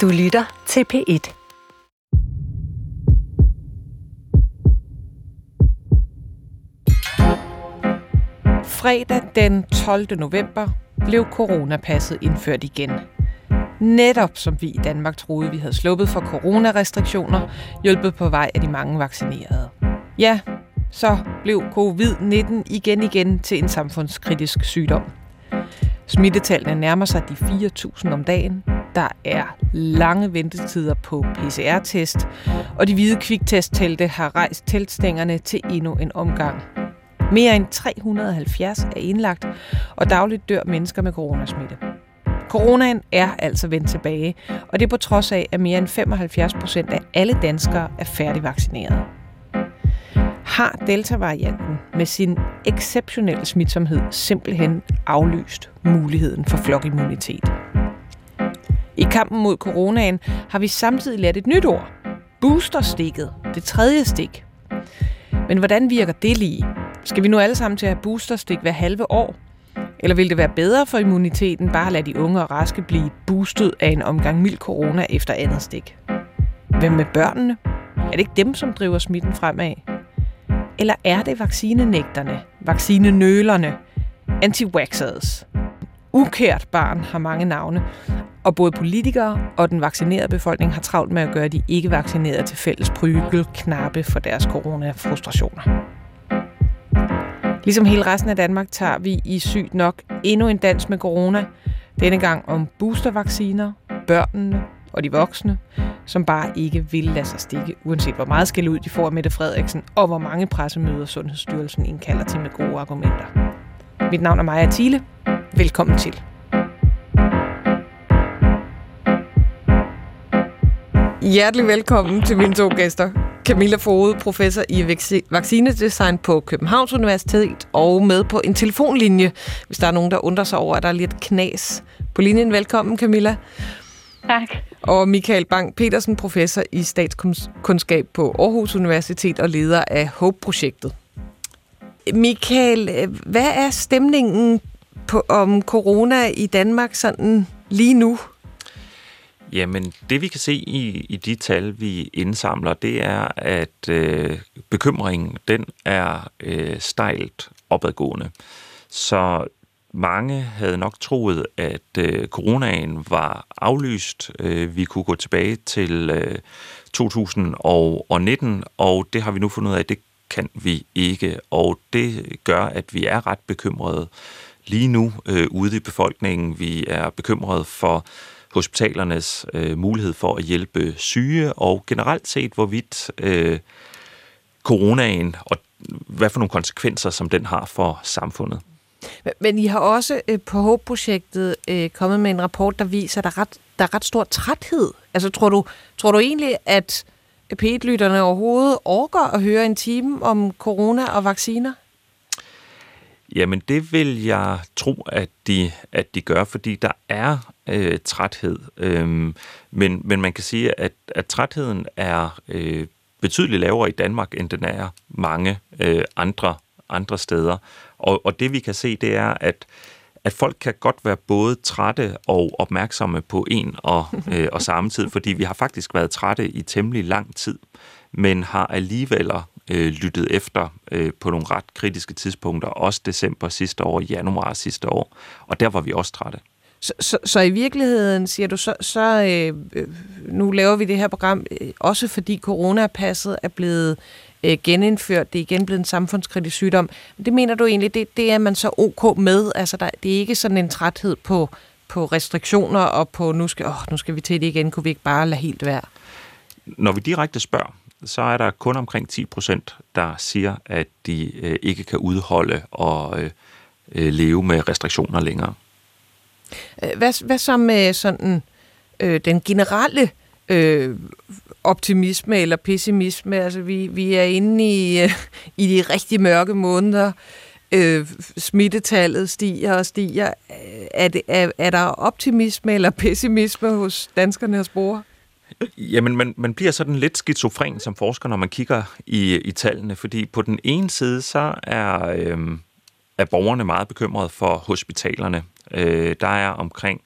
Du lytter til P1. Fredag den 12. november blev coronapasset indført igen. Netop som vi i Danmark troede, vi havde sluppet for coronarestriktioner, hjulpet på vej af de mange vaccinerede. Ja, så blev covid-19 igen igen til en samfundskritisk sygdom. Smittetallene nærmer sig de 4.000 om dagen. Der er lange ventetider på PCR-test, og de hvide kviktesttelte har rejst teltstængerne til endnu en omgang. Mere end 370 er indlagt, og dagligt dør mennesker med coronasmitte. Coronaen er altså vendt tilbage, og det er på trods af, at mere end 75 procent af alle danskere er færdigvaccineret. Har Delta-varianten med sin exceptionelle smitsomhed simpelthen aflyst muligheden for flokimmunitet? I kampen mod coronaen har vi samtidig lært et nyt ord. Boosterstikket. Det tredje stik. Men hvordan virker det lige? Skal vi nu alle sammen til at have boosterstik hver halve år? Eller vil det være bedre for immuniteten bare at lade de unge og raske blive boostet af en omgang mild corona efter andet stik? Hvem med børnene? Er det ikke dem, som driver smitten fremad? Eller er det vaccinenægterne, vaccinenølerne, anti-vaxxers? Ukært barn har mange navne, og både politikere og den vaccinerede befolkning har travlt med at gøre de ikke-vaccinerede til fælles knappe for deres coronafrustrationer. Ligesom hele resten af Danmark tager vi i sygt nok endnu en dans med corona. Denne gang om boostervacciner, børnene og de voksne, som bare ikke vil lade sig stikke, uanset hvor meget skæld ud de får af Mette Frederiksen, og hvor mange pressemøder Sundhedsstyrelsen indkalder til med gode argumenter. Mit navn er Maja Thiele. Velkommen til. Hjertelig velkommen til mine to gæster. Camilla Fode, professor i vaccinedesign på Københavns Universitet, og med på en telefonlinje, hvis der er nogen, der undrer sig over, at der er lidt knas på linjen. Velkommen, Camilla. Tak. Og Michael Bang Petersen, professor i statskundskab på Aarhus Universitet og leder af HOPE-projektet. Michael, hvad er stemningen på, om corona i Danmark sådan lige nu? Jamen, det vi kan se i, i de tal, vi indsamler, det er, at øh, bekymringen, den er øh, stejlt opadgående. Så mange havde nok troet, at øh, coronaen var aflyst. Øh, vi kunne gå tilbage til øh, 2019, og det har vi nu fundet ud af, at det kan vi ikke. Og det gør, at vi er ret bekymrede lige nu øh, ude i befolkningen. Vi er bekymrede for hospitalernes øh, mulighed for at hjælpe syge, og generelt set, hvorvidt øh, coronaen og hvad for nogle konsekvenser, som den har for samfundet. Men I har også øh, på HOPE-projektet øh, kommet med en rapport, der viser, at der er ret, der er ret stor træthed. Altså, tror du, tror du egentlig, at p lytterne overhovedet orker at høre en time om corona og vacciner? Jamen, det vil jeg tro, at de, at de gør, fordi der er øh, træthed. Øhm, men, men man kan sige, at, at trætheden er øh, betydeligt lavere i Danmark, end den er mange øh, andre, andre steder. Og, og det vi kan se, det er, at at folk kan godt være både trætte og opmærksomme på en og, øh, og samme tid, fordi vi har faktisk været trætte i temmelig lang tid, men har alligevel øh, lyttet efter øh, på nogle ret kritiske tidspunkter, også december sidste år, januar sidste år, og der var vi også trætte. Så, så, så i virkeligheden, siger du, så, så øh, øh nu laver vi det her program, øh, også fordi coronapasset er blevet øh, genindført, det er igen blevet en samfundskritisk sygdom. Det mener du egentlig, det, det er man så ok med? Altså, der, det er ikke sådan en træthed på, på restriktioner og på, nu skal, åh, nu skal vi til det igen, kunne vi ikke bare lade helt være? Når vi direkte spørger, så er der kun omkring 10 procent, der siger, at de øh, ikke kan udholde og øh, øh leve med restriktioner længere. Øh, hvad, hvad så med sådan øh, den generelle øh, optimisme eller pessimisme? Altså, vi, vi er inde i, øh, i de rigtig mørke måneder. Øh, smittetallet stiger og stiger. Øh, er, det, er, er der optimisme eller pessimisme hos danskerne og spore? Jamen, man, man bliver sådan lidt skizofren som forsker, når man kigger i, i tallene, fordi på den ene side, så er, øh, er borgerne meget bekymrede for hospitalerne. Øh, der er omkring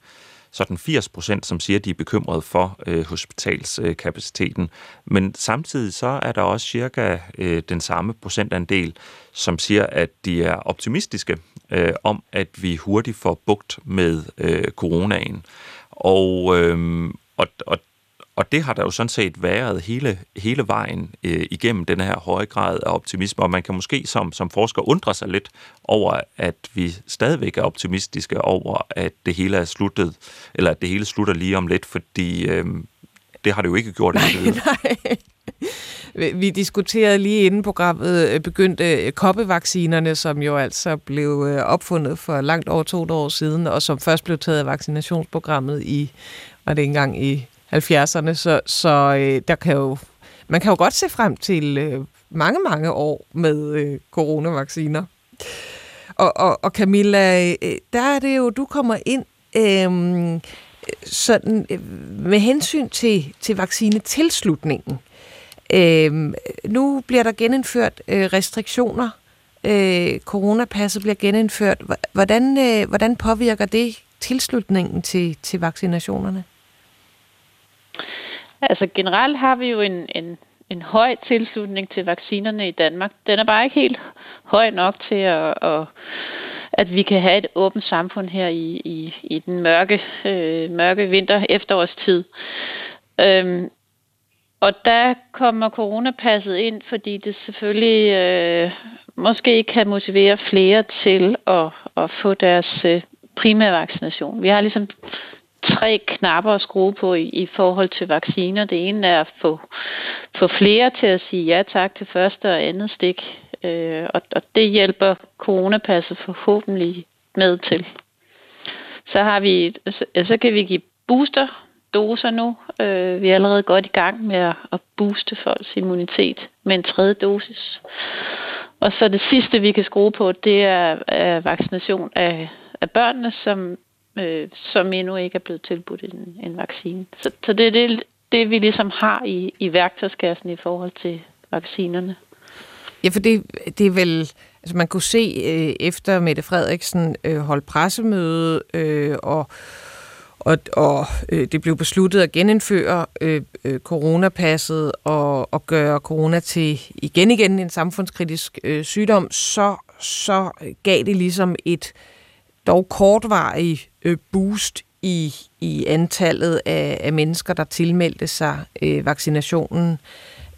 sådan 80 procent, som siger, at de er bekymrede for øh, hospitalskapaciteten. Men samtidig så er der også cirka øh, den samme procentandel, som siger, at de er optimistiske øh, om, at vi hurtigt får bugt med øh, coronaen. Og, øh, og, og og det har der jo sådan set været hele, hele vejen øh, igennem den her høje grad af optimisme, og man kan måske som, som forsker undre sig lidt over, at vi stadigvæk er optimistiske over, at det hele er sluttet, eller at det hele slutter lige om lidt, fordi øh, det har det jo ikke gjort. Nej, nej. Vi diskuterede lige inden programmet øh, begyndte øh, koppevaccinerne, som jo altså blev øh, opfundet for langt over to år siden, og som først blev taget af vaccinationsprogrammet i, var det engang i 70'erne, så, så øh, der kan jo, man kan jo godt se frem til øh, mange, mange år med øh, coronavacciner. Og, og, og Camilla, øh, der er det jo, du kommer ind øh, sådan, øh, med hensyn til, til vaccinetilslutningen. Øh, nu bliver der genindført øh, restriktioner. Øh, coronapasset bliver genindført. Hvordan, øh, hvordan påvirker det tilslutningen til, til vaccinationerne? Altså generelt har vi jo en, en, en høj tilslutning til vaccinerne i Danmark. Den er bare ikke helt høj nok til at, at at vi kan have et åbent samfund her i, i, i den mørke, øh, mørke vinter efterårstid. Øhm, og der kommer coronapasset ind, fordi det selvfølgelig øh, måske kan motivere flere til at, at få deres øh, primære vaccination. Vi har ligesom tre knapper at skrue på i, i forhold til vacciner. Det ene er at få, få flere til at sige ja tak til første og andet stik, øh, og, og det hjælper coronapasset forhåbentlig med til. Så har vi, så, så kan vi give booster doser nu. Øh, vi er allerede godt i gang med at, at booste folks immunitet med en tredje dosis. Og så det sidste, vi kan skrue på, det er, er vaccination af, af børnene, som øh, som endnu ikke er blevet tilbudt en, en vaccine. Så, så det er det, det, vi ligesom har i, i værktøjskassen i forhold til vaccinerne. Ja, for det, det er vel... Altså man kunne se øh, efter Mette Frederiksen øh, holdt pressemøde, øh, og, og, og øh, det blev besluttet at genindføre øh, øh, coronapasset og, og gøre corona til igen igen en samfundskritisk øh, sygdom, så, så gav det ligesom et dog kortvarig øh, boost i, i antallet af, af mennesker, der tilmeldte sig øh, vaccinationen.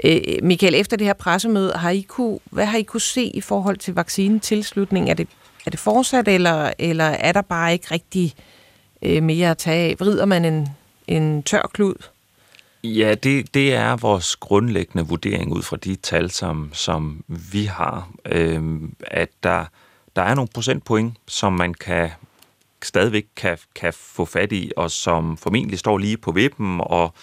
Øh, Michael, efter det her pressemøde, har I kunne, hvad har I kunne se i forhold til vaccinetilslutning? Er det, er det fortsat, eller, eller er der bare ikke rigtig øh, mere at tage af? Vrider man en, en tør klud? Ja, det, det er vores grundlæggende vurdering ud fra de tal, som, som vi har, øh, at der der er nogle procentpoint, som man kan stadigvæk kan, kan få fat i, og som formentlig står lige på vippen, og,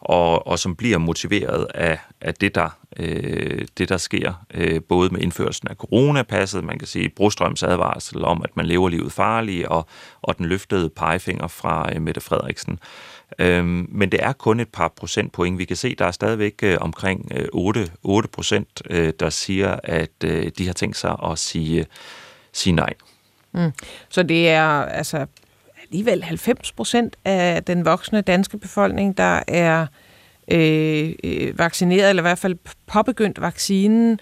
og, og som bliver motiveret af, af det, der, øh, det, der sker, øh, både med indførelsen af coronapasset, man kan sige Brostrøms advarsel om, at man lever livet farligt, og, og den løftede pegefinger fra øh, Mette Frederiksen. Øhm, men det er kun et par procentpoint. Vi kan se, der er stadigvæk øh, omkring øh, 8, 8 procent, øh, der siger, at øh, de har tænkt sig at sige sige nej. Mm. Så det er altså alligevel 90 procent af den voksne danske befolkning, der er øh, øh, vaccineret, eller i hvert fald påbegyndt vaccinen.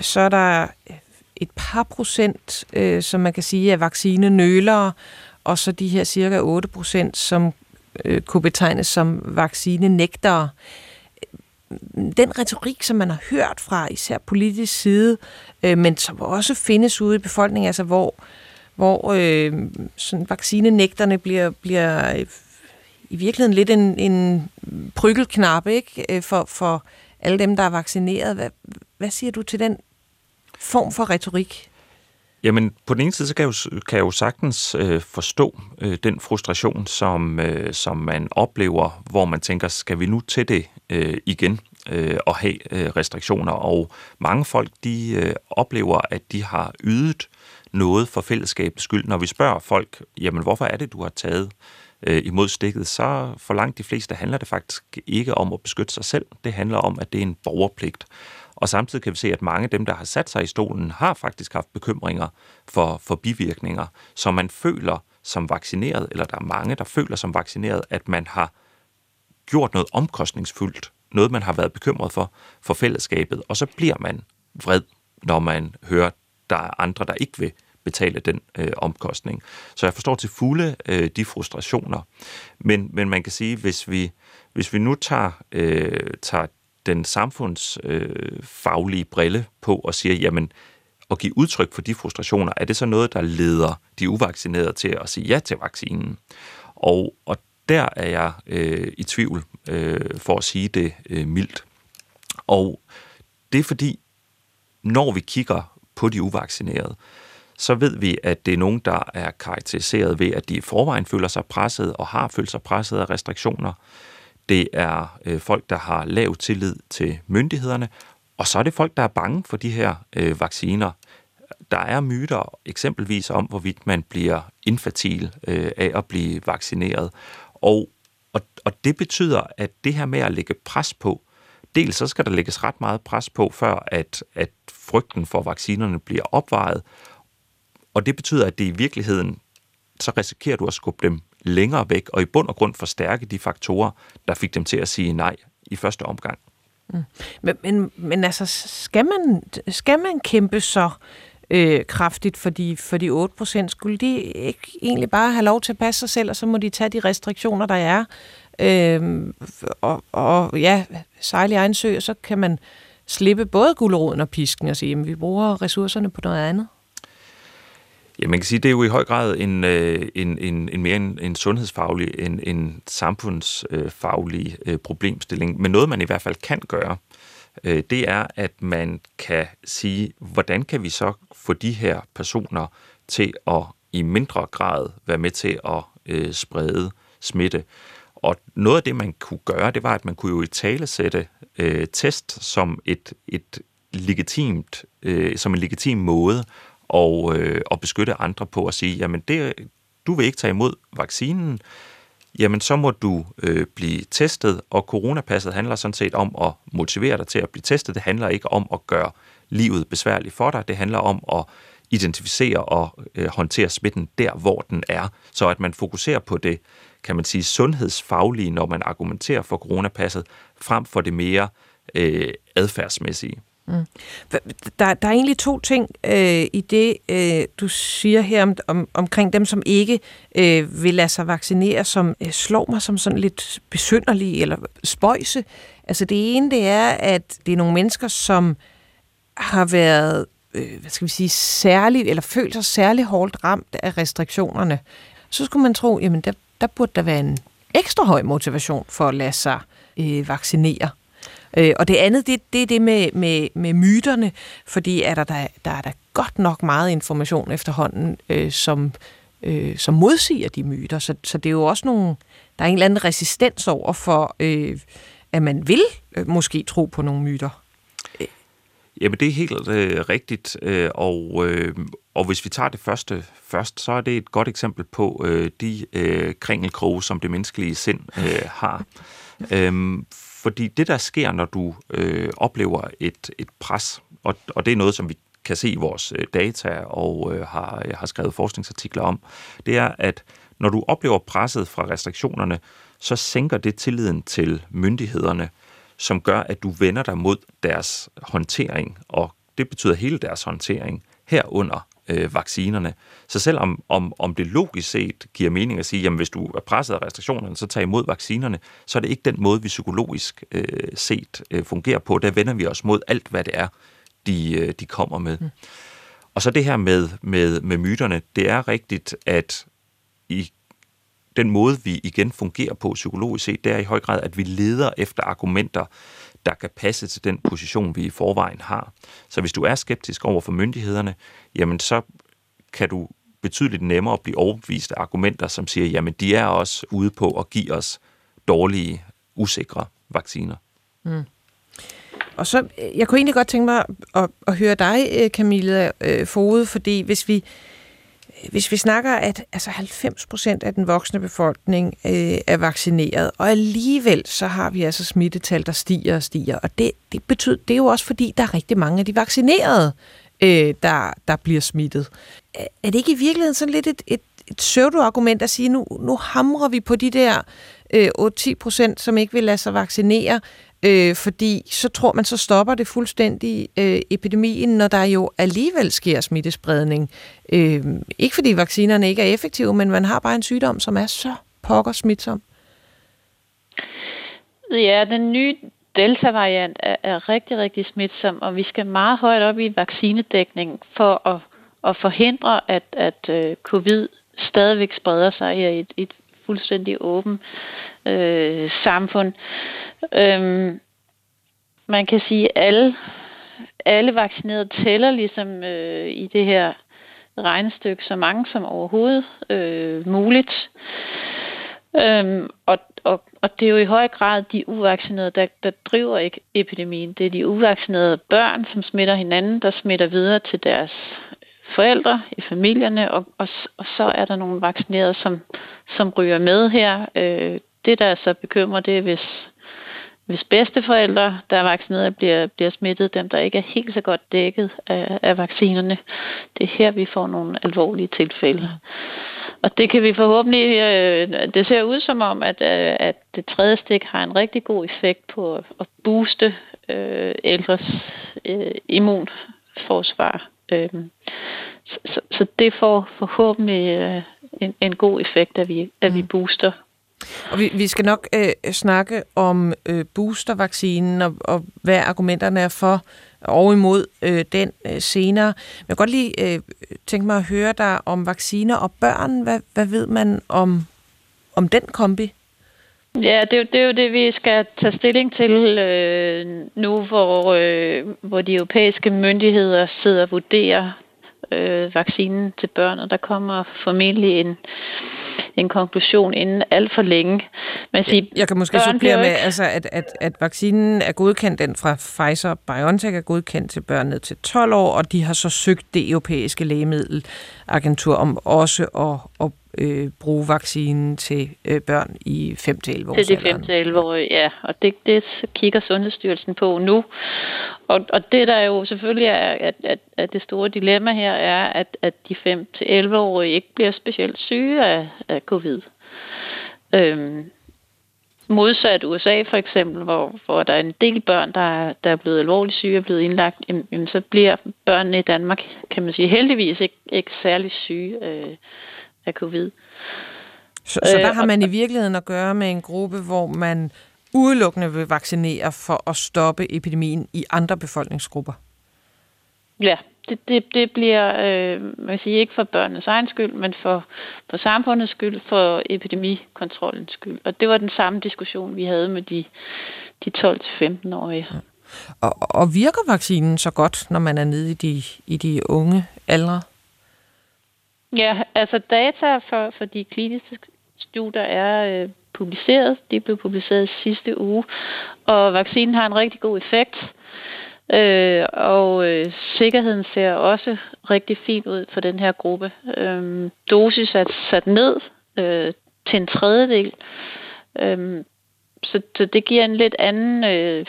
Så er der et par procent, øh, som man kan sige er vaccinenølere, og så de her cirka 8 procent, som øh, kunne betegnes som vaccinenægtere den retorik, som man har hørt fra især politisk side, øh, men som også findes ude i befolkningen, altså hvor, hvor øh, sådan vaccinenægterne bliver, bliver øh, i virkeligheden lidt en, en prykkelknap ikke? Øh, for, for alle dem, der er vaccineret. Hvad, hvad siger du til den form for retorik? Jamen, på den ene side, så kan jeg jo, kan jeg jo sagtens øh, forstå øh, den frustration, som, øh, som man oplever, hvor man tænker, skal vi nu til det øh, igen øh, og have øh, restriktioner? Og mange folk, de øh, oplever, at de har ydet noget for fællesskabets skyld. Når vi spørger folk, jamen hvorfor er det, du har taget øh, imod stikket, så for langt de fleste handler det faktisk ikke om at beskytte sig selv. Det handler om, at det er en borgerpligt. Og samtidig kan vi se, at mange af dem, der har sat sig i stolen, har faktisk haft bekymringer for, for bivirkninger, så man føler som vaccineret, eller der er mange, der føler som vaccineret, at man har gjort noget omkostningsfuldt, noget man har været bekymret for, for fællesskabet, og så bliver man vred, når man hører, der er andre, der ikke vil betale den øh, omkostning. Så jeg forstår til fulde øh, de frustrationer. Men, men man kan sige, hvis vi, hvis vi nu tager, øh, tager den samfundsfaglige øh, brille på og siger, jamen, at give udtryk for de frustrationer, er det så noget, der leder de uvaccinerede til at sige ja til vaccinen? Og, og der er jeg øh, i tvivl, øh, for at sige det øh, mildt. Og det er fordi, når vi kigger på de uvaccinerede, så ved vi, at det er nogen, der er karakteriseret ved, at de i forvejen føler sig presset og har følt sig presset af restriktioner. Det er øh, folk, der har lav tillid til myndighederne, og så er det folk, der er bange for de her øh, vacciner. Der er myter eksempelvis om, hvorvidt man bliver infertil øh, af at blive vaccineret. Og, og, og det betyder, at det her med at lægge pres på, dels så skal der lægges ret meget pres på, før at, at frygten for vaccinerne bliver opvejet, og det betyder, at det i virkeligheden, så risikerer du at skubbe dem længere væk, og i bund og grund forstærke de faktorer, der fik dem til at sige nej i første omgang. Mm. Men, men, men altså, skal man, skal man kæmpe så øh, kraftigt for de, for de 8 procent? Skulle de ikke egentlig bare have lov til at passe sig selv, og så må de tage de restriktioner, der er? Øh, og, og ja, sejle i egen sø, og så kan man slippe både guleroden og pisken og sige, at vi bruger ressourcerne på noget andet? Ja, man kan sige, det er jo i høj grad en, øh, en, en, en mere en, en sundhedsfaglig, en, en samfundsfaglig øh, problemstilling. Men noget, man i hvert fald kan gøre, øh, det er, at man kan sige, hvordan kan vi så få de her personer til at i mindre grad være med til at øh, sprede smitte. Og noget af det, man kunne gøre, det var, at man kunne jo i tale sætte øh, test som et, et legitimt, øh, som en legitim måde og, øh, og beskytte andre på at sige, jamen det, du vil ikke tage imod vaccinen, jamen så må du øh, blive testet, og coronapasset handler sådan set om at motivere dig til at blive testet. Det handler ikke om at gøre livet besværligt for dig, det handler om at identificere og øh, håndtere smitten der, hvor den er, så at man fokuserer på det, kan man sige, sundhedsfaglige, når man argumenterer for coronapasset, frem for det mere øh, adfærdsmæssige. Mm. Der, der er egentlig to ting øh, i det, øh, du siger her om, om, omkring dem, som ikke øh, vil lade sig vaccinere, som øh, slår mig som sådan lidt besynderlige eller spøjse. Altså det ene, det er, at det er nogle mennesker, som har været, øh, hvad skal vi sige, særligt, eller følt sig særligt hårdt ramt af restriktionerne. Så skulle man tro, jamen der, der burde der være en ekstra høj motivation for at lade sig øh, vaccinere. Øh, og det andet, det, det er det med, med, med myterne, fordi er der, der, der er der godt nok meget information efterhånden, øh, som, øh, som modsiger de myter. Så, så det er jo også nogle, der er en eller anden resistens over for, øh, at man vil øh, måske tro på nogle myter. Jamen, det er helt øh, rigtigt, øh, og, øh, og hvis vi tager det første først, så er det et godt eksempel på øh, de øh, kringelkroge, som det menneskelige sind øh, har. Øhm, fordi det, der sker, når du øh, oplever et, et pres, og, og det er noget, som vi kan se i vores øh, data og øh, har, øh, har skrevet forskningsartikler om, det er, at når du oplever presset fra restriktionerne, så sænker det tilliden til myndighederne, som gør, at du vender dig mod deres håndtering, og det betyder hele deres håndtering, herunder øh, vaccinerne. Så selvom om, om det logisk set giver mening at sige, at hvis du er presset af restriktionerne, så tag imod vaccinerne, så er det ikke den måde, vi psykologisk øh, set øh, fungerer på. Der vender vi os mod alt, hvad det er, de, øh, de kommer med. Mm. Og så det her med, med, med myterne, det er rigtigt, at i den måde, vi igen fungerer på psykologisk set, det er i høj grad, at vi leder efter argumenter, der kan passe til den position, vi i forvejen har. Så hvis du er skeptisk over for myndighederne, jamen så kan du betydeligt nemmere blive overbevist af argumenter, som siger, jamen de er også ude på at give os dårlige, usikre vacciner. Mm. Og så, jeg kunne egentlig godt tænke mig at, at høre dig, Camilla øh, Fode, fordi hvis vi, hvis vi snakker, at altså 90 procent af den voksne befolkning øh, er vaccineret, og alligevel så har vi altså smittetal, der stiger og stiger. Og det, det betyder, det er jo også fordi, der er rigtig mange af de vaccinerede, øh, der, der bliver smittet. Er det ikke i virkeligheden sådan lidt et, et, et pseudo-argument at sige, nu, nu hamrer vi på de der øh, 8-10 procent, som ikke vil lade sig vaccinere, øh, fordi så tror man, så stopper det fuldstændig øh, epidemien, når der jo alligevel sker smittespredning. Øh, ikke fordi vaccinerne ikke er effektive, men man har bare en sygdom, som er så pokker smitsom. Ja, den nye Delta-variant er, er rigtig, rigtig smitsom, og vi skal meget højt op i vaccinedækning for at, at forhindre, at, at øh, covid stadigvæk spreder sig i et, et fuldstændig åben øh, samfund. Øhm, man kan sige, at alle, alle vaccinerede tæller ligesom øh, i det her regnestykke så mange som overhovedet øh, muligt. Øhm, og, og, og det er jo i høj grad de uvaccinerede, der, der driver ikke epidemien. Det er de uvaccinerede børn, som smitter hinanden, der smitter videre til deres forældre i familierne, og, og, og så er der nogle vaccinerede, som, som ryger med her. Øh, det, der er så bekymrer, det er, hvis, hvis bedsteforældre, der er vaccineret, bliver, bliver smittet, dem der ikke er helt så godt dækket af, af vaccinerne. Det er her, vi får nogle alvorlige tilfælde. Og det kan vi forhåbentlig, øh, det ser ud som om, at, øh, at det tredje stik har en rigtig god effekt på at booste øh, ældres øh, immunforsvar. Øh, så, så det får forhåbentlig øh, en, en god effekt, at vi, at vi mm. booster og vi, vi skal nok øh, snakke om øh, boostervaccinen og, og hvad argumenterne er for og imod øh, den øh, senere. Men jeg kan godt lige øh, tænke mig at høre dig om vacciner og børn. Hvad, hvad ved man om, om den kombi? Ja, det er, jo, det er jo det, vi skal tage stilling til øh, nu, hvor, øh, hvor de europæiske myndigheder sidder og vurderer øh, vaccinen til børn, og der kommer formentlig en, en konklusion inden alt for længe. Men sige, jeg kan måske supplere med, ikke... altså, at, at, at vaccinen er godkendt, den fra Pfizer og BioNTech er godkendt til børn ned til 12 år, og de har så søgt det europæiske lægemiddelagentur om også at, at øh, bruge vaccinen til øh, børn i 5-11 år. Til de 5-11 år, ja. Og det, det kigger Sundhedsstyrelsen på nu. Og, og det der jo selvfølgelig er, at, at, at det store dilemma her er, at, at de 5-11-årige ikke bliver specielt syge af, af covid. Øhm, modsat USA for eksempel, hvor, hvor der er en del børn, der er, der er blevet alvorligt syge og blevet indlagt, jamen, så bliver børnene i Danmark, kan man sige, heldigvis ikke, ikke særlig syge øh, af covid. Så, så der øh, har man i virkeligheden at gøre med en gruppe, hvor man udelukkende vil vaccinere for at stoppe epidemien i andre befolkningsgrupper? Ja, det, det, det bliver, øh, man kan sige, ikke for børnenes egen skyld, men for, for samfundets skyld, for epidemikontrollens skyld. Og det var den samme diskussion, vi havde med de, de 12-15-årige. Ja. Og, og virker vaccinen så godt, når man er nede i de, i de unge aldre? Ja, altså data for, for de kliniske studier er øh, publiceret. De blev publiceret sidste uge, og vaccinen har en rigtig god effekt. Øh, og øh, sikkerheden ser også rigtig fint ud for den her gruppe. Øh, dosis er sat ned øh, til en tredjedel. Øh, så, så det giver en lidt anden øh,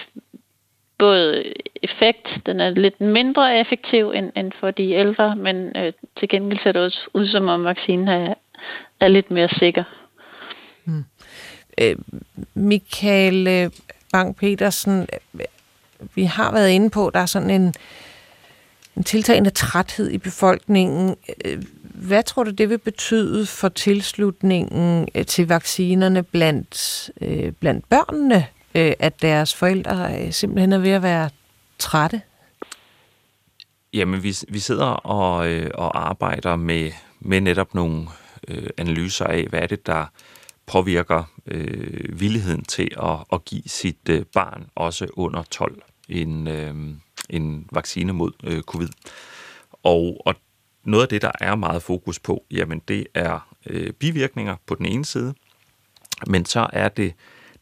både effekt, den er lidt mindre effektiv end, end for de ældre, men øh, til gengæld ser det også ud som om vaccinen er, er lidt mere sikker. Hmm. Øh, Michael øh, Bang-Petersen, øh, vi har været inde på, der er sådan en, en tiltagende træthed i befolkningen. Øh, hvad tror du, det vil betyde for tilslutningen til vaccinerne blandt, øh, blandt børnene, øh, at deres forældre øh, simpelthen er ved at være trætte? Jamen, vi, vi sidder og, øh, og arbejder med, med netop nogle øh, analyser af, hvad er det, der påvirker øh, villigheden til at, at give sit øh, barn, også under 12, en, øh, en vaccine mod øh, covid. Og, og noget af det, der er meget fokus på, jamen det er øh, bivirkninger på den ene side, men så er det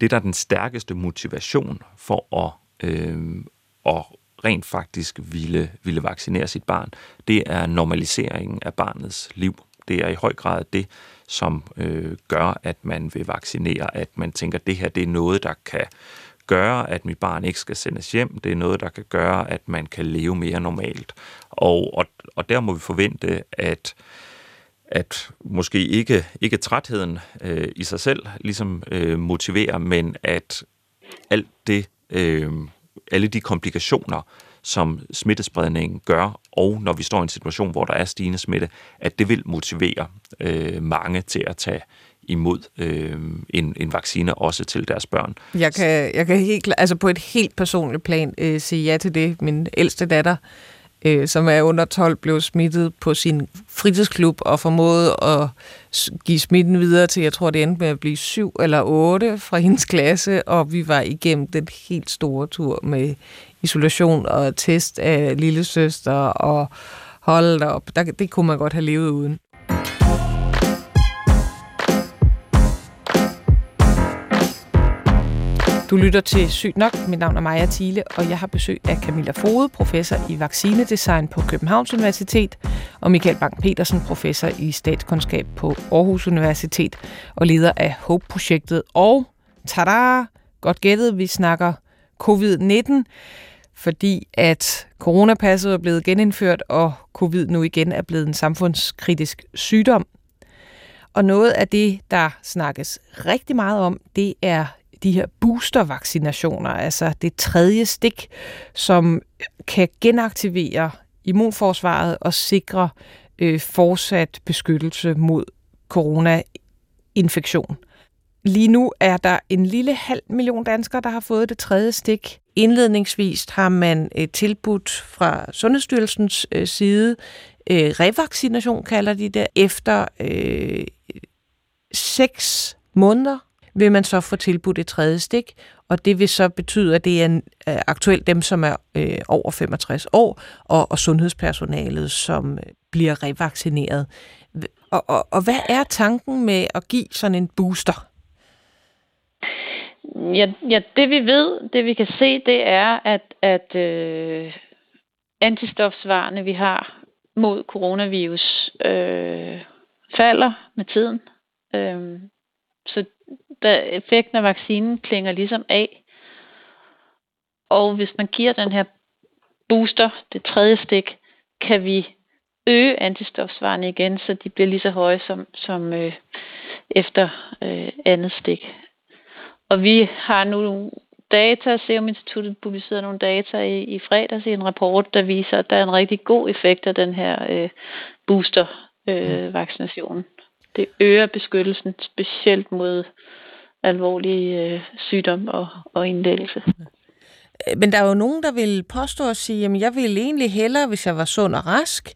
det, der er den stærkeste motivation for at, øh, at rent faktisk ville, ville vaccinere sit barn, det er normaliseringen af barnets liv. Det er i høj grad det, som øh, gør, at man vil vaccinere, at man tænker, at det her det er noget, der kan gøre, at mit barn ikke skal sendes hjem. Det er noget, der kan gøre, at man kan leve mere normalt. Og, og, og der må vi forvente, at at måske ikke, ikke trætheden øh, i sig selv ligesom øh, motiverer, men at alt det, øh, alle de komplikationer, som smittespredningen gør, og når vi står i en situation, hvor der er stigende smitte, at det vil motivere øh, mange til at tage imod øh, en, en vaccine også til deres børn. Jeg kan, jeg kan helt, altså på et helt personligt plan øh, sige ja til det. Min ældste datter øh, Øh, som er under 12, blev smittet på sin fritidsklub og formåede at give smitten videre til, jeg tror det endte med at blive syv eller otte fra hendes klasse, og vi var igennem den helt store tur med isolation og test af lille søster og hold op. Der, det kunne man godt have levet uden. Du lytter til Sygt Nok. Mit navn er Maja Thiele, og jeg har besøg af Camilla Fode, professor i vaccinedesign på Københavns Universitet, og Michael Bang-Petersen, professor i statskundskab på Aarhus Universitet og leder af HOPE-projektet. Og tada! Godt gættet, vi snakker covid-19, fordi at coronapasset er blevet genindført, og covid nu igen er blevet en samfundskritisk sygdom. Og noget af det, der snakkes rigtig meget om, det er de her boostervaccinationer, altså det tredje stik, som kan genaktivere immunforsvaret og sikre øh, fortsat beskyttelse mod coronainfektion. Lige nu er der en lille halv million danskere, der har fået det tredje stik. Indledningsvis har man øh, tilbudt fra Sundhedsstyrelsens øh, side øh, revaccination, kalder de det, efter øh, seks måneder vil man så få tilbudt et tredje stik, og det vil så betyde, at det er øh, aktuelt dem, som er øh, over 65 år, og, og sundhedspersonalet, som øh, bliver revaccineret. Og, og, og hvad er tanken med at give sådan en booster? Ja, ja, det vi ved, det vi kan se, det er, at, at øh, antistofsvarene, vi har mod coronavirus, øh, falder med tiden. Øh, så da effekten af vaccinen klinger ligesom af. Og hvis man giver den her booster, det tredje stik, kan vi øge antistofsvarene igen, så de bliver lige så høje som, som øh, efter øh, andet stik. Og vi har nu data, Serum Instituttet publicerede nogle data i, i fredags i en rapport, der viser, at der er en rigtig god effekt af den her øh, booster øh, vaccination. Det øger beskyttelsen specielt mod alvorlig øh, sygdom og, og indlæggelse. Men der er jo nogen, der vil påstå at sige, at jeg ville egentlig hellere, hvis jeg var sund og rask,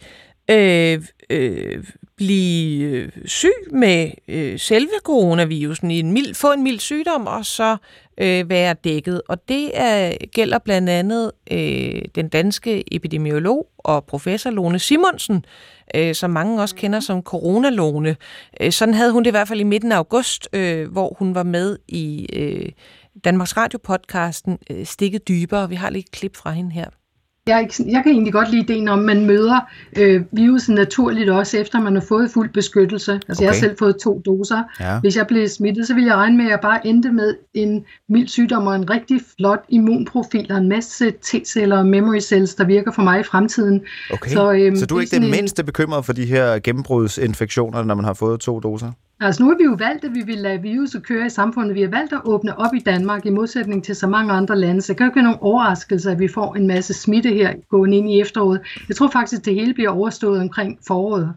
øh, øh, blive øh, syg med øh, selve coronavirusen, i en mild, få en mild sygdom, og så øh, være dækket. Og det er, gælder blandt andet øh, den danske epidemiolog og professor Lone Simonsen, øh, som mange også kender som coronalone. Øh, sådan havde hun det i hvert fald i midten af august, øh, hvor hun var med i øh, Danmarks Radio-podcasten øh, Stikket Dybere. Vi har lige et klip fra hende her. Jeg, jeg kan egentlig godt lide ideen om, at man møder øh, virusen naturligt også, efter man har fået fuld beskyttelse. Altså okay. jeg har selv fået to doser. Ja. Hvis jeg blev smittet, så ville jeg regne med, at jeg bare endte med en mild sygdom og en rigtig flot immunprofil og en masse T-celler og memory cells, der virker for mig i fremtiden. Okay. Så, øh, så du er ikke det mindste bekymret for de her gennembrudsinfektioner, når man har fået to doser? Altså nu har vi jo valgt, at vi vil lade viruset køre i samfundet. Vi har valgt at åbne op i Danmark i modsætning til så mange andre lande. Så det kan jo ikke være nogen overraskelse, at vi får en masse smitte her gående ind i efteråret. Jeg tror faktisk, at det hele bliver overstået omkring foråret.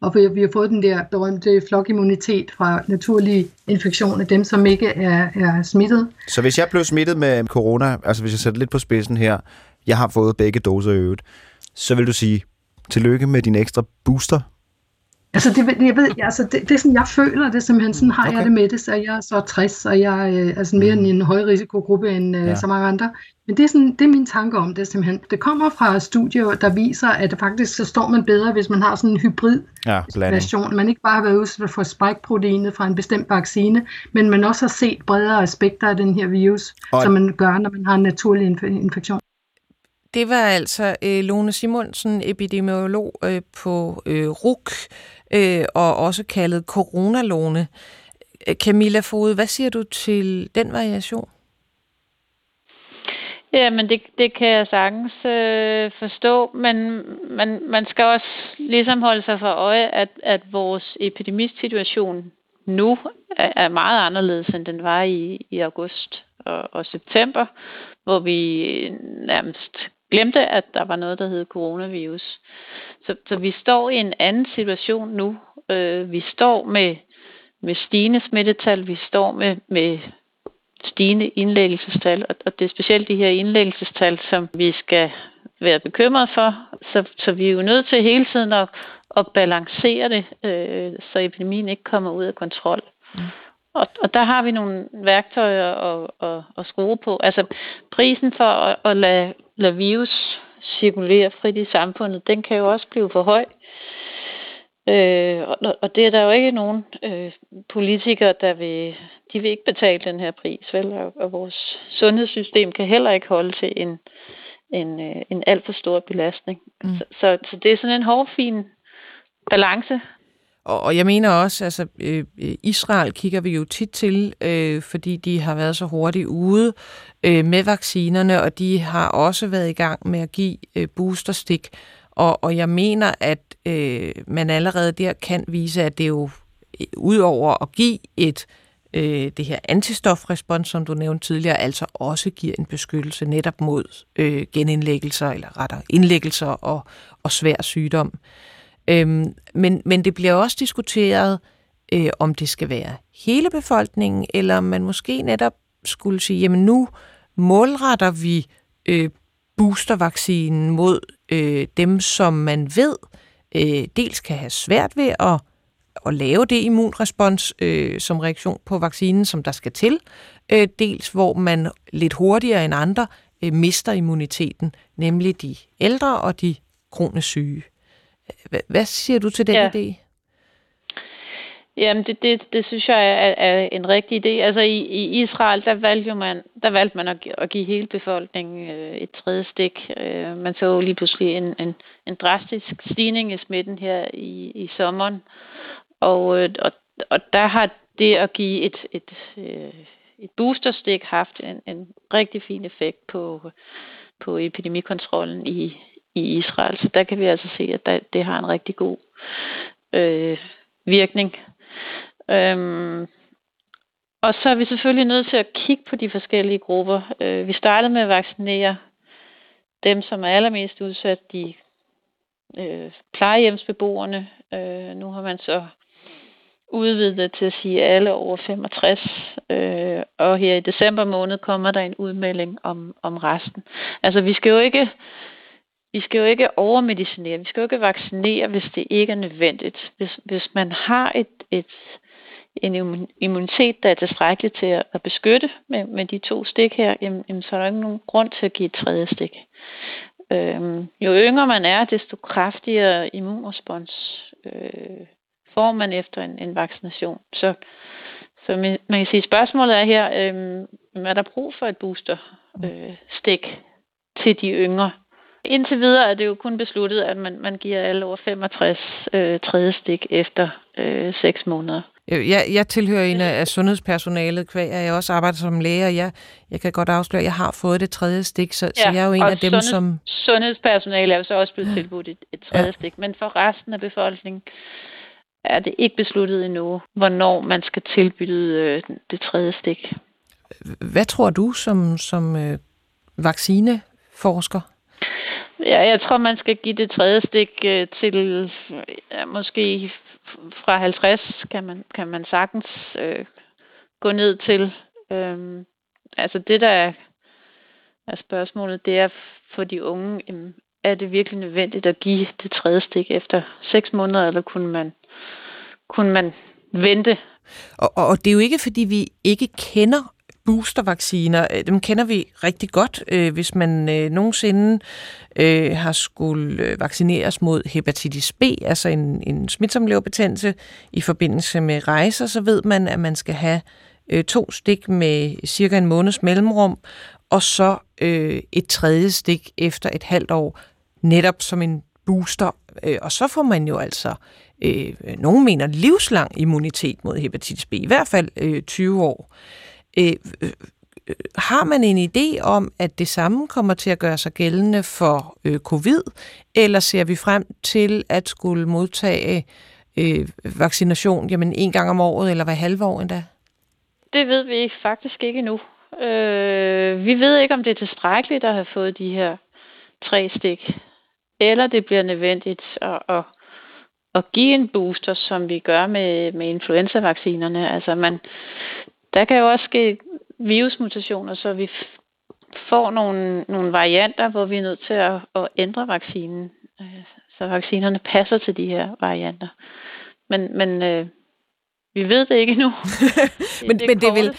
Og vi har fået den der berømte flokimmunitet fra naturlige infektioner, dem som ikke er, er smittet. Så hvis jeg blev smittet med corona, altså hvis jeg sætter lidt på spidsen her, jeg har fået begge doser i øvrigt, så vil du sige, tillykke med din ekstra booster Altså, det, jeg ved, altså det, det er sådan, jeg føler det simpelthen, sådan har okay. jeg det med det, så jeg er så 60, og jeg øh, er altså mere mm. en høj risikogruppe end øh, ja. så mange andre. Men det er, sådan, det er min tanke om det simpelthen. Det kommer fra studier, der viser, at faktisk så står man bedre, hvis man har sådan en hybrid ja, version. Man ikke bare har været udsat for spike-proteinet fra en bestemt vaccine, men man også har set bredere aspekter af den her virus, og... som man gør, når man har en naturlig infektion. Det var altså øh, Lone Simonsen, epidemiolog øh, på øh, RUK, øh, og også kaldet coronalone. Øh, Camilla Fode, hvad siger du til den variation? Ja, men det, det kan jeg sagtens øh, forstå, men man, man skal også ligesom holde sig for øje, at, at vores epidemisituation nu er, er meget anderledes, end den var i, i august og, og september, hvor vi nærmest glemte, at der var noget, der hed coronavirus. Så, så vi står i en anden situation nu. Øh, vi står med, med stigende smittetal, vi står med, med stigende indlæggelsestal, og og det er specielt de her indlæggelsestal, som vi skal være bekymret for. Så, så vi er jo nødt til hele tiden at, at balancere det, øh, så epidemien ikke kommer ud af kontrol. Mm. Og, og der har vi nogle værktøjer at, at, at skrue på. Altså prisen for at, at lade, lade virus cirkulere frit i samfundet, den kan jo også blive for høj. Øh, og, og det er der jo ikke nogen øh, politikere, der vil, de vil ikke betale den her pris, vel? Og, og vores sundhedssystem kan heller ikke holde til en, en, øh, en alt for stor belastning. Mm. Så, så, så det er sådan en hårfin balance. Og, og jeg mener også, altså øh, Israel kigger vi jo tit til, øh, fordi de har været så hurtigt ude øh, med vaccinerne, og de har også været i gang med at give øh, boosterstik. Og, og jeg mener, at øh, man allerede der kan vise, at det jo øh, udover at give et øh, det her antistofrespons, som du nævnte tidligere, altså også giver en beskyttelse netop mod øh, genindlæggelser, eller rettere indlæggelser og, og svær sygdom. Øhm, men, men det bliver også diskuteret, øh, om det skal være hele befolkningen, eller om man måske netop skulle sige, jamen nu målretter vi øh, boostervaccinen mod øh, dem, som man ved øh, dels kan have svært ved at, at lave det immunrespons øh, som reaktion på vaccinen, som der skal til, øh, dels hvor man lidt hurtigere end andre øh, mister immuniteten, nemlig de ældre og de kronisk syge. Hvad, siger du til den ja. idé? Jamen, det, det, det synes jeg er, er en rigtig idé. Altså, i, i Israel, der valgte, jo man, der valgte man at, at give hele befolkningen øh, et tredje stik. Øh, man så lige pludselig en, en, en drastisk stigning i smitten her i, i sommeren. Og, øh, og, og der har det at give et, et, øh, et boosterstik haft en, en rigtig fin effekt på, på epidemikontrollen i, i Israel. Så der kan vi altså se, at der, det har en rigtig god øh, virkning. Øhm, og så er vi selvfølgelig nødt til at kigge på de forskellige grupper. Øh, vi startede med at vaccinere dem, som er allermest udsat, de øh, plejehjemsbeboerne. Øh, nu har man så udvidet det til at sige alle over 65. Øh, og her i december måned kommer der en udmelding om, om resten. Altså vi skal jo ikke vi skal jo ikke overmedicinere, vi skal jo ikke vaccinere, hvis det ikke er nødvendigt. Hvis, hvis man har et, et, en immunitet, der er tilstrækkelig til at, at beskytte med, med de to stik her, jamen, jamen, så er der ikke nogen grund til at give et tredje stik. Øhm, jo yngre man er, desto kraftigere immunrespons øh, får man efter en, en vaccination. Så, så man, kan sige, spørgsmålet er her, øh, er der brug for et booster øh, stik til de yngre? Indtil videre er det jo kun besluttet, at man, man giver alle over 65 øh, tredje stik efter øh, 6 måneder. Jeg, jeg tilhører en af sundhedspersonalet, kvæg, jeg også arbejder som læge, og jeg, jeg kan godt afsløre, at jeg har fået det tredje stik, så, ja, så jeg er jo en af dem, sundheds, som... Sundhedspersonalet er jo så også blevet tilbudt et, et tredje ja. stik, men for resten af befolkningen er det ikke besluttet endnu, hvornår man skal tilbyde øh, det tredje stik. Hvad tror du som, som øh, vaccineforsker? Ja, jeg tror, man skal give det tredje stik øh, til ja, måske fra 50 kan man, kan man sagtens øh, gå ned til. Øhm, altså det, der er, er spørgsmålet, det er for de unge, jamen, er det virkelig nødvendigt at give det tredje stik efter 6 måneder, eller kunne man, kunne man vente? Og, og det er jo ikke, fordi vi ikke kender boostervacciner, øh, dem kender vi rigtig godt. Øh, hvis man øh, nogensinde øh, har skulle øh, vaccineres mod hepatitis B, altså en, en smitsom leverbetændelse i forbindelse med rejser, så ved man, at man skal have øh, to stik med cirka en måneds mellemrum, og så øh, et tredje stik efter et halvt år, netop som en booster. Øh, og så får man jo altså, øh, nogen mener, livslang immunitet mod hepatitis B, i hvert fald øh, 20 år. Øh, Øh, øh, øh, har man en idé om, at det samme kommer til at gøre sig gældende for øh, covid, eller ser vi frem til at skulle modtage øh, vaccination jamen, en gang om året, eller hver halve år endda? Det ved vi faktisk ikke endnu. Øh, vi ved ikke, om det er tilstrækkeligt at have fået de her tre stik, eller det bliver nødvendigt at, at, at give en booster, som vi gør med, med influenza-vaccinerne. Altså man, der kan jo også ske virusmutationer, så vi får nogle, nogle varianter, hvor vi er nødt til at, at ændre vaccinen, øh, så vaccinerne passer til de her varianter. Men, men øh, vi ved det ikke endnu. men det, men det, er vel,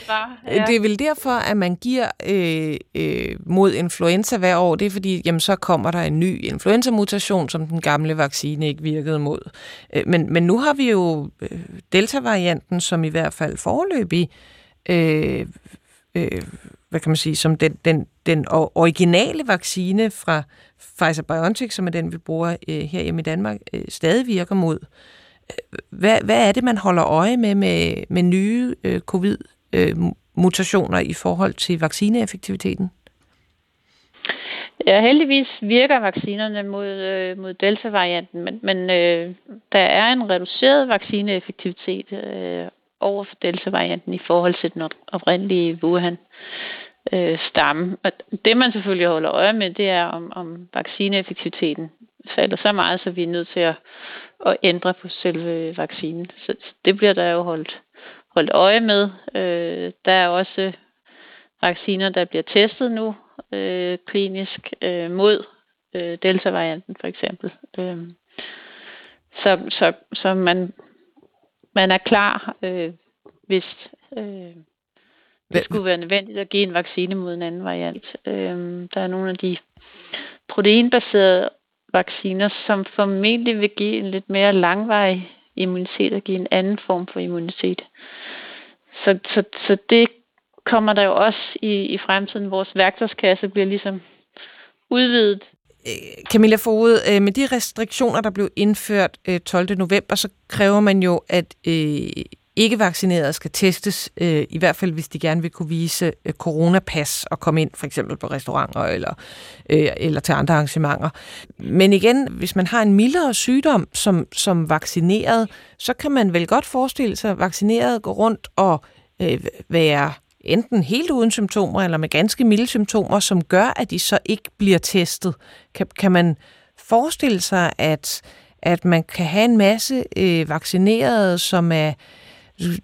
ja. det er vel derfor, at man giver øh, øh, mod influenza hver år. Det er fordi, jamen, så kommer der en ny influenza-mutation, som den gamle vaccine ikke virkede mod. Øh, men, men nu har vi jo øh, delta-varianten, som i hvert fald forløbig øh, Øh, øh, hvad kan man sige, som den, den, den originale vaccine fra Pfizer-BioNTech, som er den, vi bruger øh, her hjemme i Danmark, øh, stadig virker mod. Øh, hvad, hvad er det, man holder øje med med, med nye øh, covid-mutationer øh, i forhold til vaccineeffektiviteten? Ja, heldigvis virker vaccinerne mod, øh, mod delta-varianten, men, men øh, der er en reduceret vaccineeffektivitet øh, over for delta-varianten i forhold til den oprindelige Wuhan øh, stamme. Og det man selvfølgelig holder øje med, det er om, om vaccineeffektiviteten falder så meget, så vi er nødt til at, at ændre på selve vaccinen. Så det bliver der jo holdt, holdt øje med. Øh, der er også vacciner, der bliver testet nu øh, klinisk øh, mod øh, delta-varianten for eksempel. Øh, så, så, så man, man er klar, øh, hvis øh, det skulle være nødvendigt at give en vaccine mod en anden variant. Øh, der er nogle af de proteinbaserede vacciner, som formentlig vil give en lidt mere langvarig immunitet og give en anden form for immunitet. Så, så, så det kommer der jo også i, i fremtiden. Vores værktøjskasse bliver ligesom udvidet. Øh, Camilla Fode, øh, med de restriktioner, der blev indført øh, 12. November, så kræver man jo, at ikke-vaccinerede skal testes, i hvert fald hvis de gerne vil kunne vise coronapas og komme ind for eksempel på restauranter eller, eller til andre arrangementer. Men igen, hvis man har en mildere sygdom som, som vaccineret, så kan man vel godt forestille sig, at vaccineret går rundt og være enten helt uden symptomer eller med ganske milde symptomer, som gør, at de så ikke bliver testet. Kan, kan man forestille sig, at, at man kan have en masse øh, vaccinerede, som er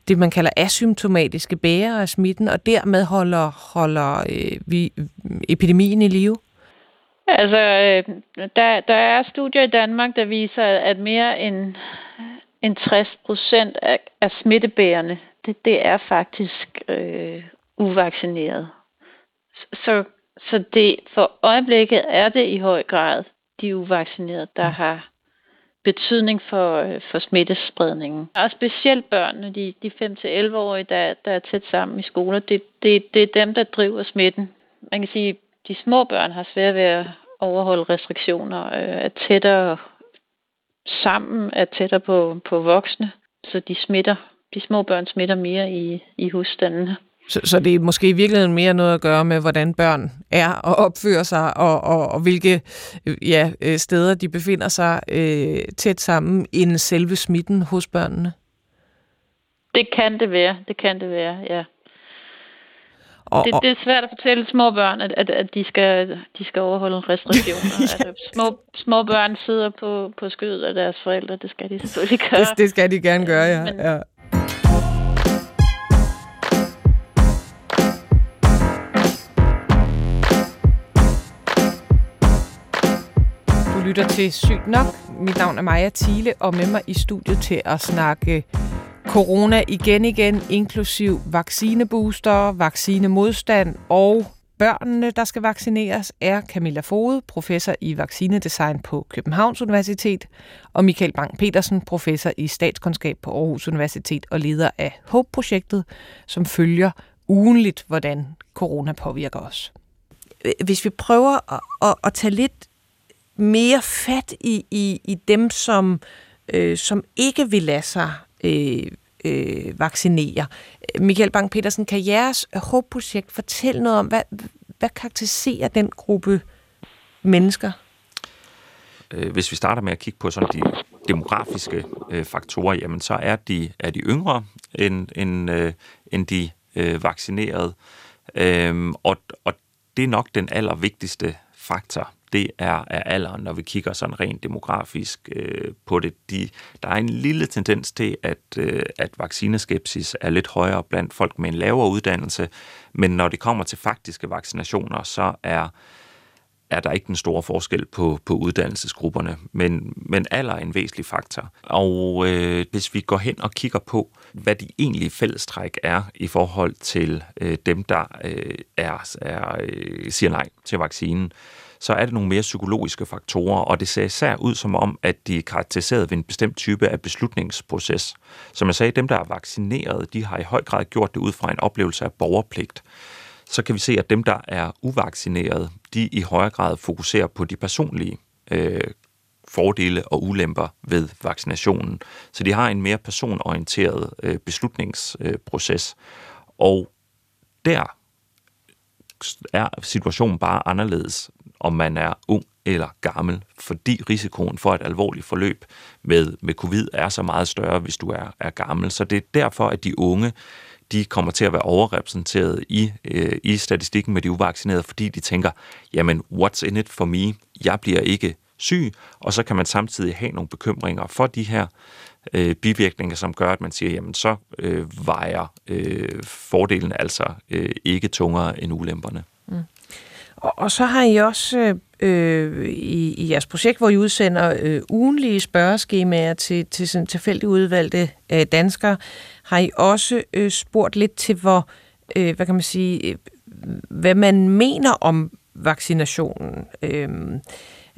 det, man kalder asymptomatiske bærere af smitten, og dermed holder, holder øh, vi, epidemien i live? Altså, øh, der, der er studier i Danmark, der viser, at mere end, end 60 procent af, af smittebærerne, det, det er faktisk øh, uvaccineret. Så, så det, for øjeblikket er det i høj grad de uvaccinerede, der har betydning for, øh, for smittespredningen. Og specielt børnene, de, de 5-11-årige, der, der er tæt sammen i skoler, det, det, det er dem, der driver smitten. Man kan sige, de små børn har svært ved at overholde restriktioner, øh, er tættere sammen, er tættere på, på voksne, så de smitter. De små børn smitter mere i, i husstandene. Så, så det er måske i virkeligheden mere noget at gøre med, hvordan børn er og opfører sig, og, og, og hvilke ja, øh, steder de befinder sig øh, tæt sammen, end selve smitten hos børnene? Det kan det være, det kan det være, ja. Og, det, det er svært at fortælle små børn, at, at, at de, skal, de skal overholde restriktioner. ja. altså, små, små børn sidder på, på skødet af deres forældre, det skal de selvfølgelig gøre. Det, det skal de gerne gøre, ja. Men, ja. Lytter til Sygt Nok. Mit navn er Maja Thiele, og med mig i studiet til at snakke corona igen igen, inklusiv vaccinebooster, vaccinemodstand og børnene, der skal vaccineres, er Camilla Fode, professor i vaccinedesign på Københavns Universitet, og Michael Bang-Petersen, professor i statskundskab på Aarhus Universitet og leder af HOPE-projektet, som følger ugenligt, hvordan corona påvirker os. Hvis vi prøver at, at, at tage lidt mere fat i, i, i dem, som, øh, som ikke vil lade sig øh, øh, vaccinere. Michael Bang-Petersen, kan jeres projekt fortælle noget om, hvad, hvad karakteriserer den gruppe mennesker? Øh, hvis vi starter med at kigge på sådan de demografiske øh, faktorer, jamen så er de, er de yngre end, end, øh, end de øh, vaccinerede. Øhm, og, og det er nok den allervigtigste faktor. Det er, er alderen, når vi kigger sådan rent demografisk øh, på det. De, der er en lille tendens til, at, øh, at vaccineskepsis er lidt højere blandt folk med en lavere uddannelse, men når det kommer til faktiske vaccinationer, så er er der ikke den store forskel på, på uddannelsesgrupperne, men, men alder er en væsentlig faktor. Og øh, hvis vi går hen og kigger på, hvad de egentlige fællestræk er i forhold til øh, dem, der øh, er, er, øh, siger nej til vaccinen, så er det nogle mere psykologiske faktorer, og det ser især ud som om, at de er karakteriseret ved en bestemt type af beslutningsproces. Som jeg sagde, dem, der er vaccineret, de har i høj grad gjort det ud fra en oplevelse af borgerpligt så kan vi se, at dem, der er uvaccineret, de i højere grad fokuserer på de personlige øh, fordele og ulemper ved vaccinationen. Så de har en mere personorienteret øh, beslutningsproces. Og der er situationen bare anderledes, om man er ung eller gammel, fordi risikoen for et alvorligt forløb med, med covid er så meget større, hvis du er, er gammel. Så det er derfor, at de unge de kommer til at være overrepræsenteret i, øh, i statistikken med de uvaccinerede, fordi de tænker, jamen, what's in it for me? Jeg bliver ikke syg, og så kan man samtidig have nogle bekymringer for de her øh, bivirkninger, som gør, at man siger, jamen så øh, vejer øh, fordelen altså øh, ikke tungere end ulemperne. Og, og så har I også øh, i, i jeres projekt, hvor I udsender øh, ugenlige spørgeskemaer til, til sådan tilfældigt udvalgte øh, danskere, har I også øh, spurgt lidt til, hvor, øh, hvad kan man sige, øh, hvad man mener om vaccinationen. Øh,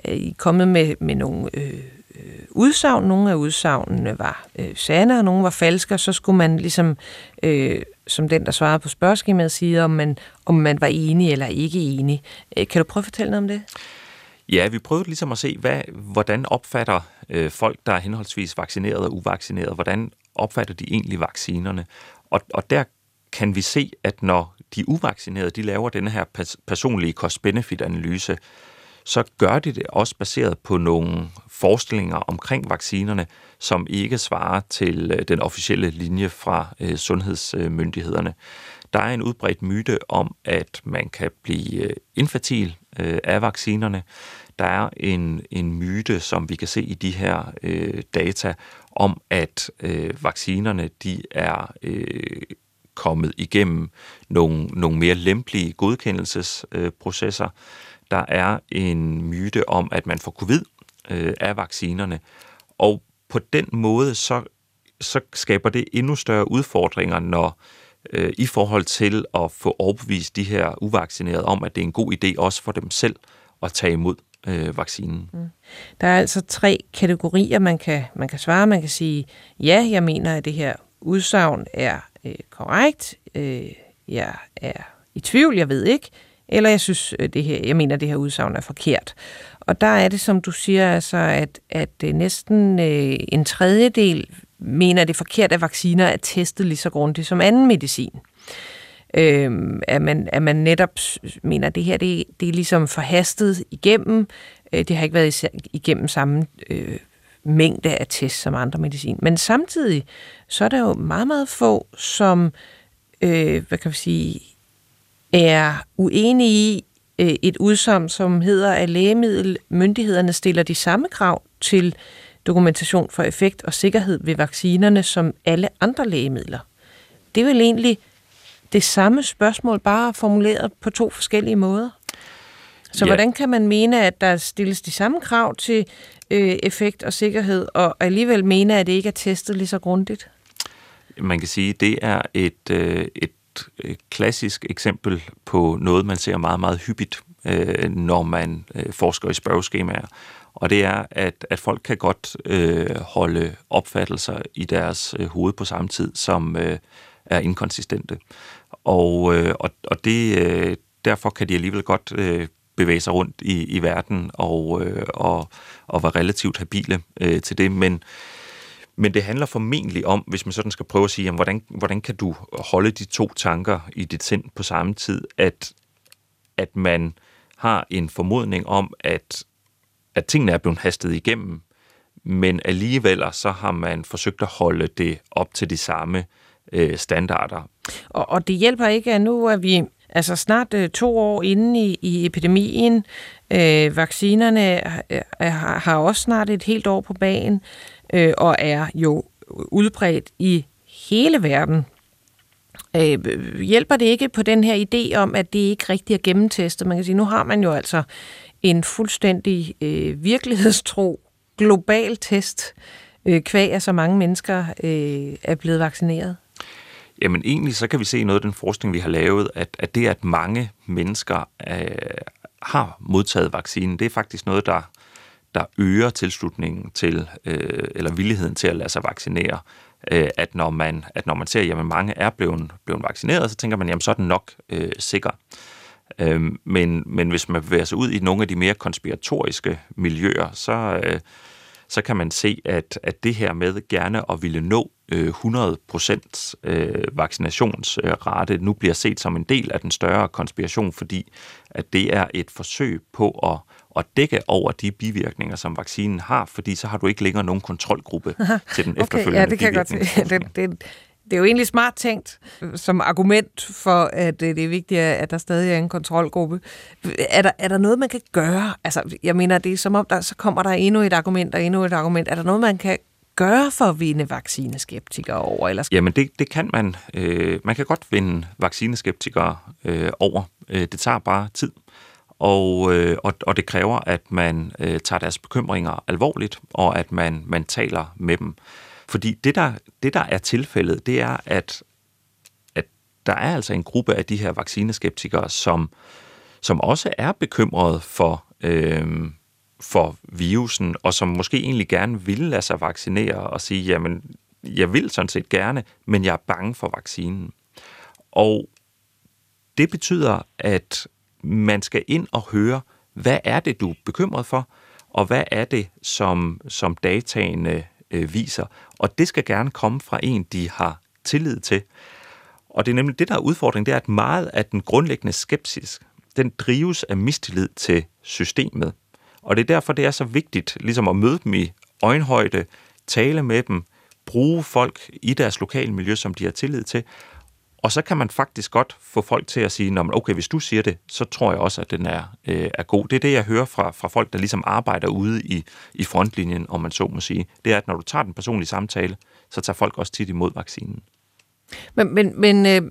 I er kommet med, med nogle øh, øh, udsagn. Nogle af udsagnene var øh, sande, og nogle var falske, og så skulle man ligesom, øh, som den, der svarede på spørgeskemaet, sige, om man, om man var enig eller ikke enig. Øh, kan du prøve at fortælle noget om det? Ja, vi prøvede ligesom at se, hvad, hvordan opfatter øh, folk, der er henholdsvis vaccineret og uvaccineret, hvordan opfatter de egentlig vaccinerne? Og, og der kan vi se, at når de uvaccinerede de laver denne her personlige cost-benefit-analyse, så gør de det også baseret på nogle forestillinger omkring vaccinerne, som ikke svarer til øh, den officielle linje fra øh, sundhedsmyndighederne. Der er en udbredt myte om, at man kan blive øh, infertil af vaccinerne. Der er en, en myte, som vi kan se i de her øh, data, om at øh, vaccinerne de er øh, kommet igennem nogle, nogle mere lempelige godkendelsesprocesser. Øh, der er en myte om, at man får covid øh, af vaccinerne, og på den måde så, så skaber det endnu større udfordringer, når øh, i forhold til at få overbevist de her uvaccinerede om, at det er en god idé også for dem selv at tage imod øh, vaccinen. Mm. Der er altså tre kategorier, man kan, man kan svare. Man kan sige, ja, jeg mener, at det her udsagn er øh, korrekt. Øh, jeg er i tvivl, jeg ved ikke. Eller jeg synes, øh, det her, jeg mener, det her udsagn er forkert. Og der er det, som du siger, altså, at, at øh, næsten øh, en tredjedel mener, det er forkert, at vacciner er testet lige så grundigt som anden medicin. Øh, at, man, at man netop mener, at det her det, det er ligesom forhastet igennem. Øh, det har ikke været igennem samme øh, mængde af test som andre medicin. Men samtidig, så er der jo meget, meget få, som øh, hvad kan vi sige, er uenige i øh, et udsagn, som hedder, at lægemiddelmyndighederne stiller de samme krav til dokumentation for effekt og sikkerhed ved vaccinerne som alle andre lægemidler. Det er vel egentlig det samme spørgsmål, bare formuleret på to forskellige måder. Så ja. hvordan kan man mene, at der stilles de samme krav til øh, effekt og sikkerhed, og alligevel mene, at det ikke er testet lige så grundigt? Man kan sige, at det er et, øh, et klassisk eksempel på noget, man ser meget, meget hyppigt, øh, når man øh, forsker i spørgeskemaer. Og det er, at, at folk kan godt øh, holde opfattelser i deres øh, hoved på samme tid, som øh, er inkonsistente. Og, øh, og, og det, øh, derfor kan de alligevel godt øh, bevæge sig rundt i, i verden og, øh, og, og være relativt habile øh, til det. Men, men det handler formentlig om, hvis man sådan skal prøve at sige, jamen, hvordan, hvordan kan du holde de to tanker i dit sind på samme tid, at, at man har en formodning om, at, at tingene er blevet hastet igennem, men alligevel så har man forsøgt at holde det op til de samme øh, standarder. Og, og det hjælper ikke, at nu er vi altså snart øh, to år inde i, i epidemien. Øh, vaccinerne øh, har, har også snart et helt år på bagen, øh, og er jo udbredt i hele verden. Øh, hjælper det ikke på den her idé om, at det ikke rigtigt er gennemtestet? Man kan sige, nu har man jo altså en fuldstændig øh, virkelighedstro global test, øh, kvæg af så mange mennesker øh, er blevet vaccineret. Jamen egentlig så kan vi se noget af den forskning, vi har lavet, at, at det, at mange mennesker øh, har modtaget vaccinen, det er faktisk noget, der, der øger tilslutningen til, øh, eller villigheden til at lade sig vaccinere. Øh, at, når man, at når man ser, at mange er blevet, blevet vaccineret, så tænker man, jamen så er den nok øh, sikker. Øh, men, men hvis man bevæger sig ud i nogle af de mere konspiratoriske miljøer, så, øh, så kan man se, at, at det her med gerne at ville nå øh, 100% øh, vaccinationsrate nu bliver set som en del af den større konspiration, fordi at det er et forsøg på at, at dække over de bivirkninger, som vaccinen har, fordi så har du ikke længere nogen kontrolgruppe til den okay, efterfølgende ja, det kan jeg godt se. Det, det, det er jo egentlig smart tænkt som argument for, at det er vigtigt, at der stadig er en kontrolgruppe. Er der, er der noget, man kan gøre? Altså, jeg mener, det er som om, der, så kommer der endnu et argument og endnu et argument. Er der noget, man kan gøre for at vinde vaccineskeptikere over? Eller? Jamen, det, det kan man. Øh, man kan godt vinde vaccineskeptikere øh, over. Øh, det tager bare tid. Og, øh, og, og det kræver, at man øh, tager deres bekymringer alvorligt, og at man, man taler med dem. Fordi det der, det, der er tilfældet, det er, at, at der er altså en gruppe af de her vaccineskeptikere, som, som også er bekymrede for, øh, for virusen, og som måske egentlig gerne vil lade sig vaccinere og sige, jamen, jeg vil sådan set gerne, men jeg er bange for vaccinen. Og det betyder, at man skal ind og høre, hvad er det, du er bekymret for, og hvad er det, som, som dataene øh, viser. Og det skal gerne komme fra en, de har tillid til. Og det er nemlig det, der er udfordringen, det er, at meget af den grundlæggende skepsis, den drives af mistillid til systemet. Og det er derfor, det er så vigtigt ligesom at møde dem i øjenhøjde, tale med dem, bruge folk i deres lokale miljø, som de har tillid til, og så kan man faktisk godt få folk til at sige, okay, hvis du siger det, så tror jeg også, at den er, øh, er god. Det er det, jeg hører fra, fra folk, der ligesom arbejder ude i, i frontlinjen, om man så må sige. Det er, at når du tager den personlige samtale, så tager folk også tit imod vaccinen. Men, men, men, øh,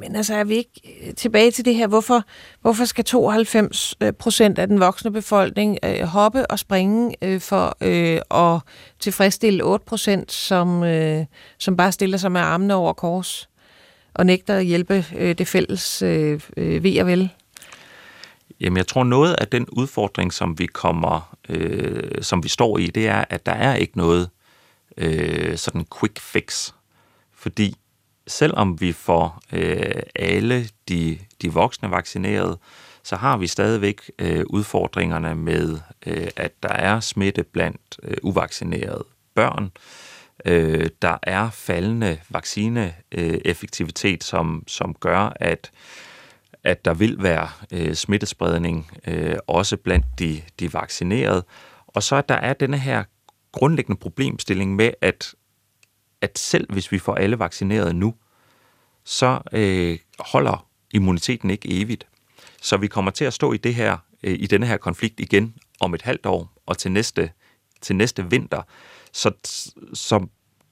men altså er vi ikke tilbage til det her? Hvorfor, hvorfor skal 92 øh, procent af den voksne befolkning øh, hoppe og springe øh, for øh, at tilfredsstille 8 procent, som, øh, som bare stiller sig med armene over kors? Og nægter at hjælpe øh, det fælles øh, øh, ved og vel? Jamen, jeg tror noget af den udfordring, som vi kommer, øh, som vi står i, det er, at der er ikke noget øh, sådan quick fix. Fordi selvom vi får øh, alle de, de voksne vaccineret, så har vi stadigvæk øh, udfordringerne med, øh, at der er smitte blandt øh, uvaccinerede børn. Øh, Øh, der er faldende vaccineeffektivitet, som, som gør, at, at der vil være øh, smittespredning øh, også blandt de, de vaccinerede. Og så der er denne her grundlæggende problemstilling med, at, at selv hvis vi får alle vaccineret nu, så øh, holder immuniteten ikke evigt. Så vi kommer til at stå i det her øh, i denne her konflikt igen om et halvt år og til næste til næste vinter. Så, så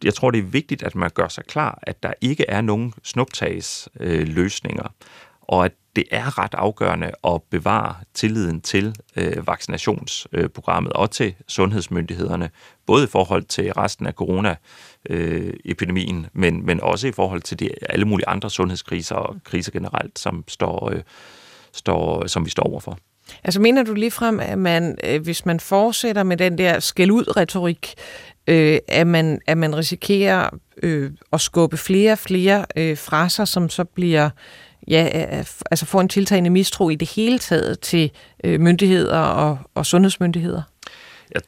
jeg tror, det er vigtigt, at man gør sig klar, at der ikke er nogen snuptags øh, løsninger, og at det er ret afgørende at bevare tilliden til øh, vaccinationsprogrammet øh, og til sundhedsmyndighederne, både i forhold til resten af coronaepidemien, øh, men, men også i forhold til de, alle mulige andre sundhedskriser og kriser generelt, som, står, øh, står, som vi står overfor. Altså mener du ligefrem, at man, øh, hvis man fortsætter med den der skæld ud retorik, øh, at, man, at man risikerer øh, at skubbe flere og flere øh, fra sig, som så bliver ja, øh, øh, altså får en tiltagende mistro i det hele taget til øh, myndigheder og, og sundhedsmyndigheder? Jeg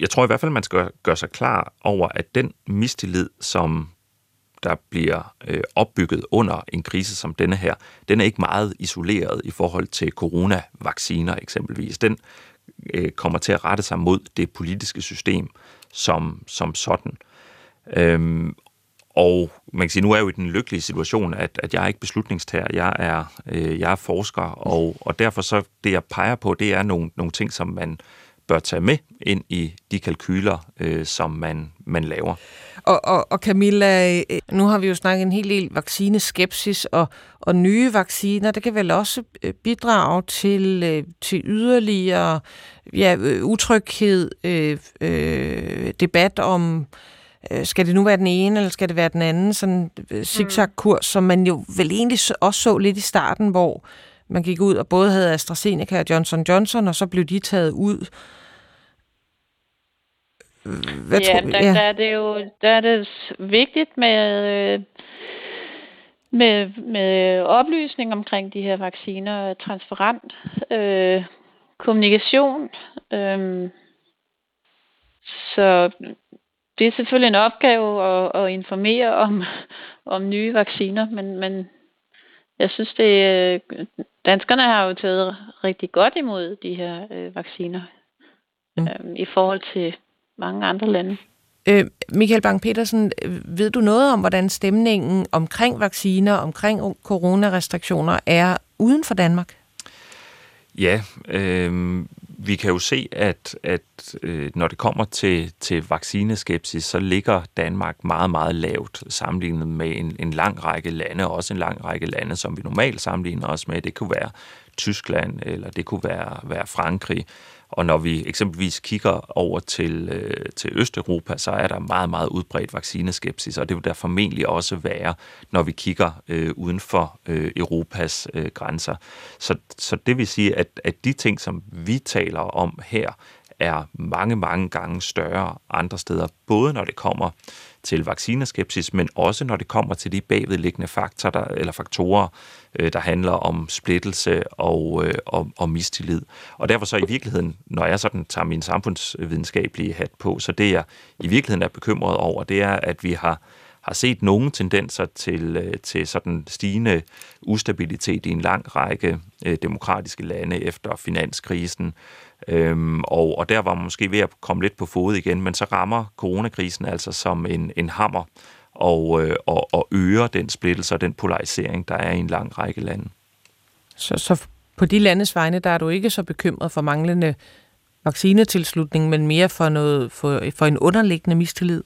jeg tror i hvert fald, man skal gøre sig klar over, at den mistillid, som der bliver øh, opbygget under en krise som denne her, den er ikke meget isoleret i forhold til coronavacciner eksempelvis. Den øh, kommer til at rette sig mod det politiske system som, som sådan. Øhm, og man kan sige, nu er jeg jo i den lykkelige situation, at, at jeg er ikke beslutningstager, jeg er, øh, jeg er forsker, og, og derfor så det, jeg peger på, det er nogle, nogle ting, som man bør tage med ind i de kalkyler, øh, som man, man laver. Og, og, og Camilla, øh, nu har vi jo snakket en hel del vaccineskepsis og, og nye vacciner. Det kan vel også øh, bidrage til, øh, til yderligere ja, utryghed, øh, øh, debat om, skal det nu være den ene, eller skal det være den anden, sådan zigzag-kurs, som man jo vel egentlig også så lidt i starten, hvor man gik ud og både havde AstraZeneca og Johnson Johnson, og så blev de taget ud. Hvad ja, tror, der, ja, der er det jo der er det vigtigt med, øh, med, med oplysning omkring de her vacciner, transparent øh, kommunikation. Øh, så det er selvfølgelig en opgave at, at informere om, om nye vacciner, men, men jeg synes, det danskerne har jo taget rigtig godt imod de her øh, vacciner mm. øh, i forhold til mange andre lande. Øh, Michael Bang-Petersen, ved du noget om, hvordan stemningen omkring vacciner, omkring coronarestriktioner er uden for Danmark? Ja, øh, vi kan jo se, at, at øh, når det kommer til, til vaccineskepsis, så ligger Danmark meget, meget lavt sammenlignet med en, en lang række lande, også en lang række lande, som vi normalt sammenligner os med. Det kunne være Tyskland, eller det kunne være, være Frankrig. Og når vi eksempelvis kigger over til, øh, til Østeuropa, så er der meget, meget udbredt vaccineskepsis, og det vil der formentlig også være, når vi kigger øh, uden for øh, Europas øh, grænser. Så, så det vil sige, at, at de ting, som vi taler om her, er mange, mange gange større andre steder, både når det kommer til vaccineskepsis, men også når det kommer til de bagvedliggende faktorer, der, eller faktorer, øh, der handler om splittelse og, øh, og, og mistillid. Og derfor så i virkeligheden, når jeg sådan tager min samfundsvidenskabelige hat på, så det jeg i virkeligheden er bekymret over, det er, at vi har har set nogle tendenser til, øh, til sådan stigende ustabilitet i en lang række øh, demokratiske lande efter finanskrisen, Øhm, og, og der var man måske ved at komme lidt på fod igen, men så rammer coronakrisen altså som en, en hammer og, øh, og, og øger den splittelse og den polarisering, der er i en lang række lande. Så, så på de landes vegne, der er du ikke så bekymret for manglende vaccinetilslutning, men mere for, noget, for, for en underliggende mistillid?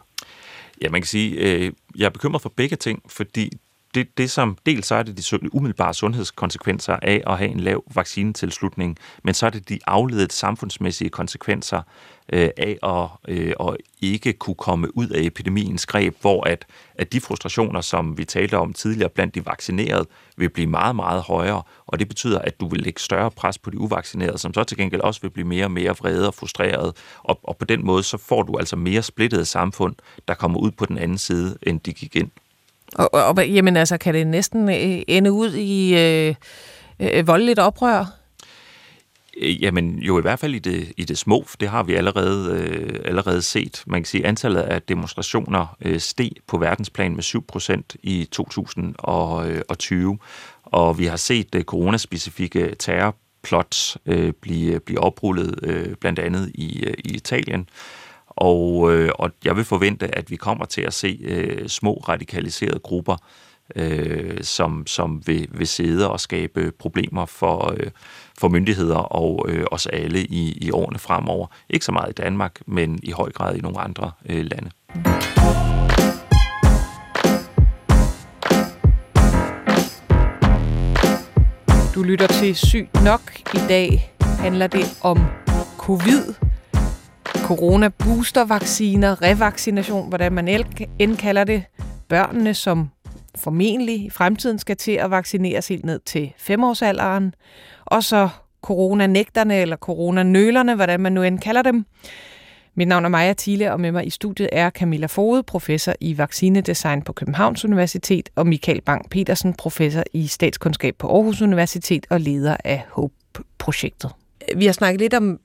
Ja, man kan sige, øh, jeg er bekymret for begge ting, fordi det, det som dels så er det de umiddelbare sundhedskonsekvenser af at have en lav vaccinetilslutning, men så er det de afledte samfundsmæssige konsekvenser øh, af at, øh, at ikke kunne komme ud af epidemiens greb, hvor at, at de frustrationer, som vi talte om tidligere blandt de vaccinerede, vil blive meget, meget højere, og det betyder, at du vil lægge større pres på de uvaccinerede, som så til gengæld også vil blive mere og mere vrede og frustreret, og, og på den måde så får du altså mere splittede samfund, der kommer ud på den anden side, end de gik ind. Og, og, jamen altså, kan det næsten øh, ende ud i øh, øh, voldeligt oprør? Øh, jamen jo i hvert fald i det, i det små, det har vi allerede, øh, allerede set. Man kan sige, at antallet af demonstrationer øh, steg på verdensplan med 7% i 2020, øh, og vi har set øh, coronaspecifikke terrorplots øh, blive, blive oprullet øh, blandt andet i, øh, i Italien. Og, øh, og jeg vil forvente, at vi kommer til at se øh, små radikaliserede grupper, øh, som, som vil, vil sidde og skabe problemer for, øh, for myndigheder og øh, os alle i, i årene fremover. Ikke så meget i Danmark, men i høj grad i nogle andre øh, lande. Du lytter til Sygt Nok. I dag handler det om covid corona boostervacciner, revaccination, hvordan man end kalder det, børnene, som formentlig i fremtiden skal til at vaccineres helt ned til femårsalderen, og så coronanægterne eller coronanølerne, hvordan man nu end kalder dem. Mit navn er Maja Thiele, og med mig i studiet er Camilla Fode, professor i vaccinedesign på Københavns Universitet, og Michael Bang-Petersen, professor i statskundskab på Aarhus Universitet og leder af HOPE-projektet. Vi har snakket lidt om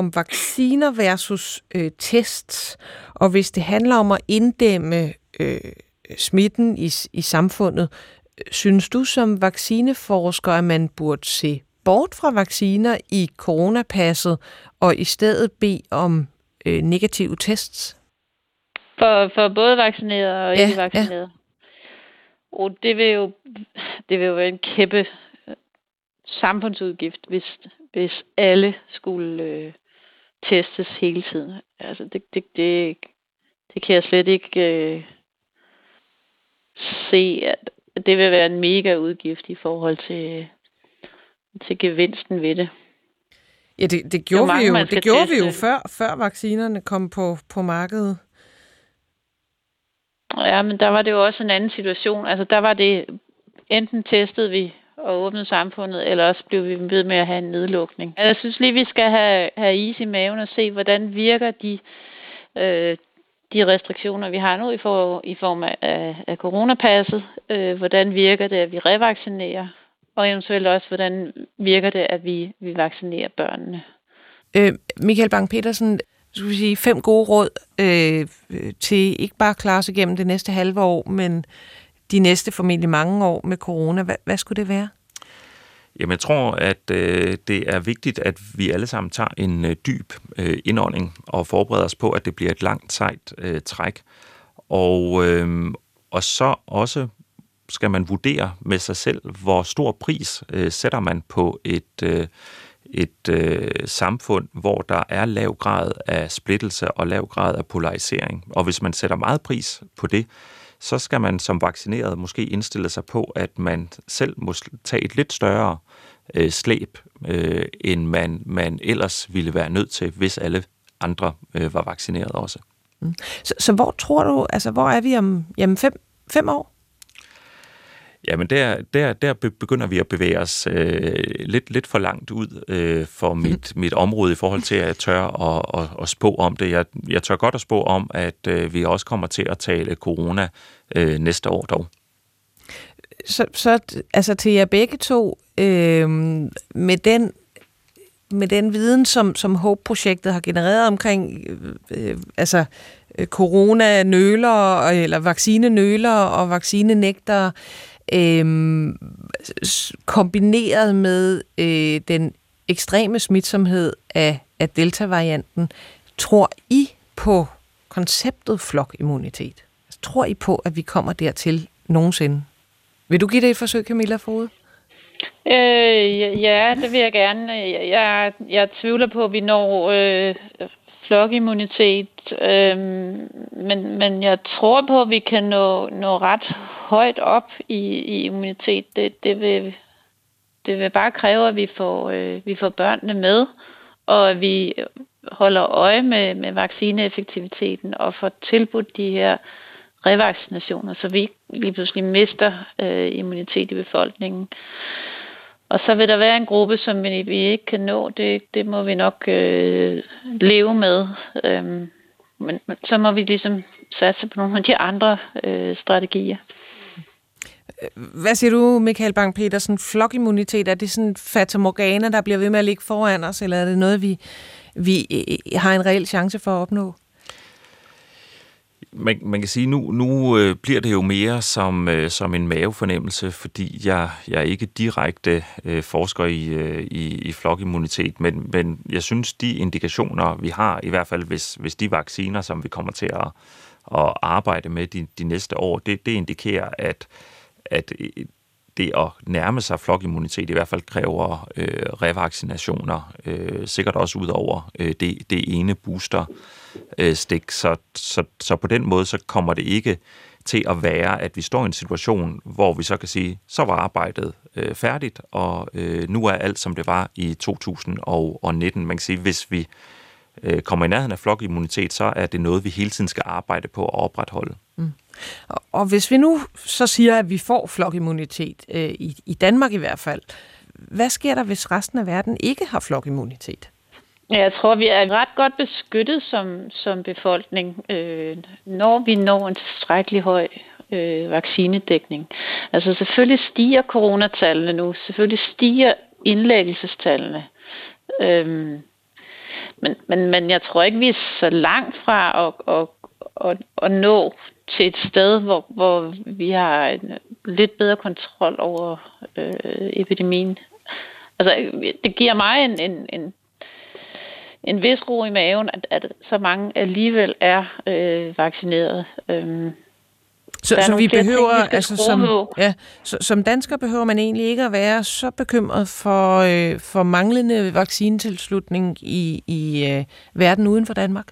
om vacciner versus øh, tests, og hvis det handler om at inddæmme øh, smitten i, i samfundet, synes du som vaccineforsker, at man burde se bort fra vacciner i coronapasset og i stedet bede om øh, negative tests? For, for både vaccineret og ja, ikke vaccineret? Ja. Og det vil jo det vil jo være en kæmpe øh, samfundsudgift, hvis, hvis alle skulle øh, testes hele tiden. Altså det, det, det, det kan jeg slet ikke øh, se, at det vil være en mega udgift i forhold til, til gevinsten ved det. Ja, det, det gjorde, mange, vi jo, det gjorde vi jo før, før vaccinerne kom på, på markedet. Ja, men der var det jo også en anden situation. Altså der var det, enten testede vi og åbne samfundet, eller også bliver vi ved med at have en nedlukning. Jeg synes lige, vi skal have, have is i maven og se, hvordan virker de, øh, de restriktioner, vi har nu i, for, i form af, af coronapasset. Øh, hvordan virker det, at vi revaccinerer? Og eventuelt også, hvordan virker det, at vi, vi vaccinerer børnene? Øh, Michael Bang-Petersen, skulle sige, fem gode råd øh, til ikke bare at klare sig igennem det næste halve år, men de næste formentlig mange år med corona. Hvad, hvad skulle det være? Jamen, jeg tror, at øh, det er vigtigt, at vi alle sammen tager en øh, dyb øh, indånding og forbereder os på, at det bliver et langt, sejt øh, træk. Og, øh, og så også skal man vurdere med sig selv, hvor stor pris øh, sætter man på et, øh, et øh, samfund, hvor der er lav grad af splittelse og lav grad af polarisering. Og hvis man sætter meget pris på det, så skal man som vaccineret måske indstille sig på, at man selv må tage et lidt større øh, slæb, øh, end man, man ellers ville være nødt til, hvis alle andre øh, var vaccineret også. Mm. Så, så hvor tror du, altså hvor er vi om jamen fem, fem år? Jamen der, der, der begynder vi at bevæge os øh, lidt, lidt for langt ud øh, for mit, mit område i forhold til, at jeg tør at, at, at spå om det. Jeg, jeg tør godt at spå om, at øh, vi også kommer til at tale corona øh, næste år dog. Så, så altså til jer begge to, øh, med den med den viden, som, som HOPE-projektet har genereret omkring øh, altså øh, corona-nøler, eller vaccinenøler og vaccinenægtere, øh, øh, kombineret med øh, den ekstreme smitsomhed af, af delta-varianten, tror I på konceptet flokimmunitet? Altså, tror I på, at vi kommer dertil nogensinde? Vil du give det et forsøg, Camilla Fode? Øh, ja, det vil jeg gerne. Jeg, jeg, jeg tvivler på, at vi når øh, flokimmunitet, øh, men, men jeg tror på, at vi kan nå, nå ret højt op i, i immunitet. Det, det, vil, det vil bare kræve, at vi får, øh, vi får børnene med, og at vi holder øje med, med vaccineeffektiviteten og får tilbudt de her revaccinationer, så vi ikke lige pludselig mister øh, immunitet i befolkningen. Og så vil der være en gruppe, som vi, vi ikke kan nå. Det, det må vi nok øh, leve med. Øhm, men, men så må vi ligesom satse på nogle af de andre øh, strategier. Hvad siger du, Michael Bang-Petersen? Flokimmunitet, er det sådan fata morgana, der bliver ved med at ligge foran os, eller er det noget, vi, vi øh, har en reel chance for at opnå? Man, man kan sige, nu, nu øh, bliver det jo mere som, øh, som en mavefornemmelse, fordi jeg, jeg er ikke direkte øh, forsker i, øh, i, i flokimmunitet, men, men jeg synes, de indikationer, vi har, i hvert fald hvis, hvis de vacciner, som vi kommer til at, at arbejde med de, de næste år, det, det indikerer, at, at øh, det at nærme sig flokimmunitet i hvert fald kræver øh, revaccinationer, øh, sikkert også ud over øh, det, det ene booster øh, stik. Så, så, så på den måde så kommer det ikke til at være, at vi står i en situation, hvor vi så kan sige, så var arbejdet øh, færdigt, og øh, nu er alt, som det var i 2019. Man kan sige, hvis vi øh, kommer i nærheden af flokimmunitet, så er det noget, vi hele tiden skal arbejde på at opretholde. Mm. Og hvis vi nu så siger, at vi får flokimmunitet, øh, i, i Danmark i hvert fald, hvad sker der, hvis resten af verden ikke har flokimmunitet? Jeg tror, vi er ret godt beskyttet som, som befolkning, øh, når vi når en tilstrækkelig høj øh, vaccinedækning. Altså selvfølgelig stiger coronatallene nu, selvfølgelig stiger indlæggelsestallene. Øhm, men, men, men jeg tror ikke, vi er så langt fra at, at, at, at nå til et sted, hvor, hvor vi har en lidt bedre kontrol over øh, epidemien. Altså, det giver mig en, en, en, en vis ro i maven, at, at så mange alligevel er øh, vaccineret. Øh, så, så vi behøver, altså som, ja, så, som dansker behøver man egentlig ikke at være så bekymret for, øh, for manglende vaccinetilslutning i, i øh, verden uden for Danmark?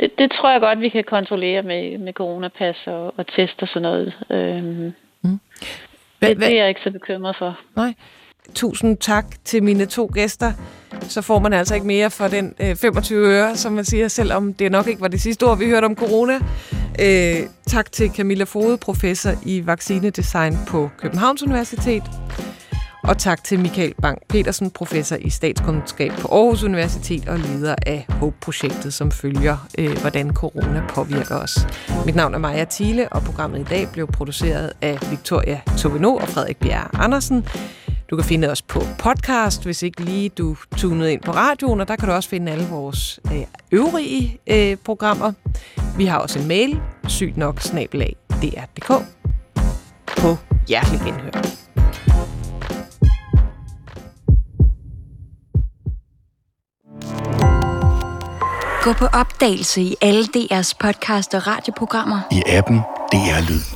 Det, det tror jeg godt, vi kan kontrollere med, med coronapas og, og test og sådan noget. Øhm, mm. Hva, det, det er jeg ikke så bekymret for. Nej. Tusind tak til mine to gæster. Så får man altså ikke mere for den øh, 25 øre, som man siger, selvom det nok ikke var det sidste ord, vi hørte om corona. Øh, tak til Camilla Fode, professor i vaccinedesign på Københavns Universitet. Og tak til Michael Bang Petersen, professor i statskundskab på Aarhus Universitet og leder af HOPE-projektet, som følger, øh, hvordan corona påvirker os. Mit navn er Maja Thiele, og programmet i dag blev produceret af Victoria Tobino og Frederik Bjerre Andersen. Du kan finde os på podcast, hvis ikke lige du tunede ind på radioen, og der kan du også finde alle vores øh, øvrige øh, programmer. Vi har også en mail, sygt nok snabelag dr.dk på hjertelig genhør. Gå på opdagelse i alle DR's podcast og radioprogrammer. I appen DR Lyd.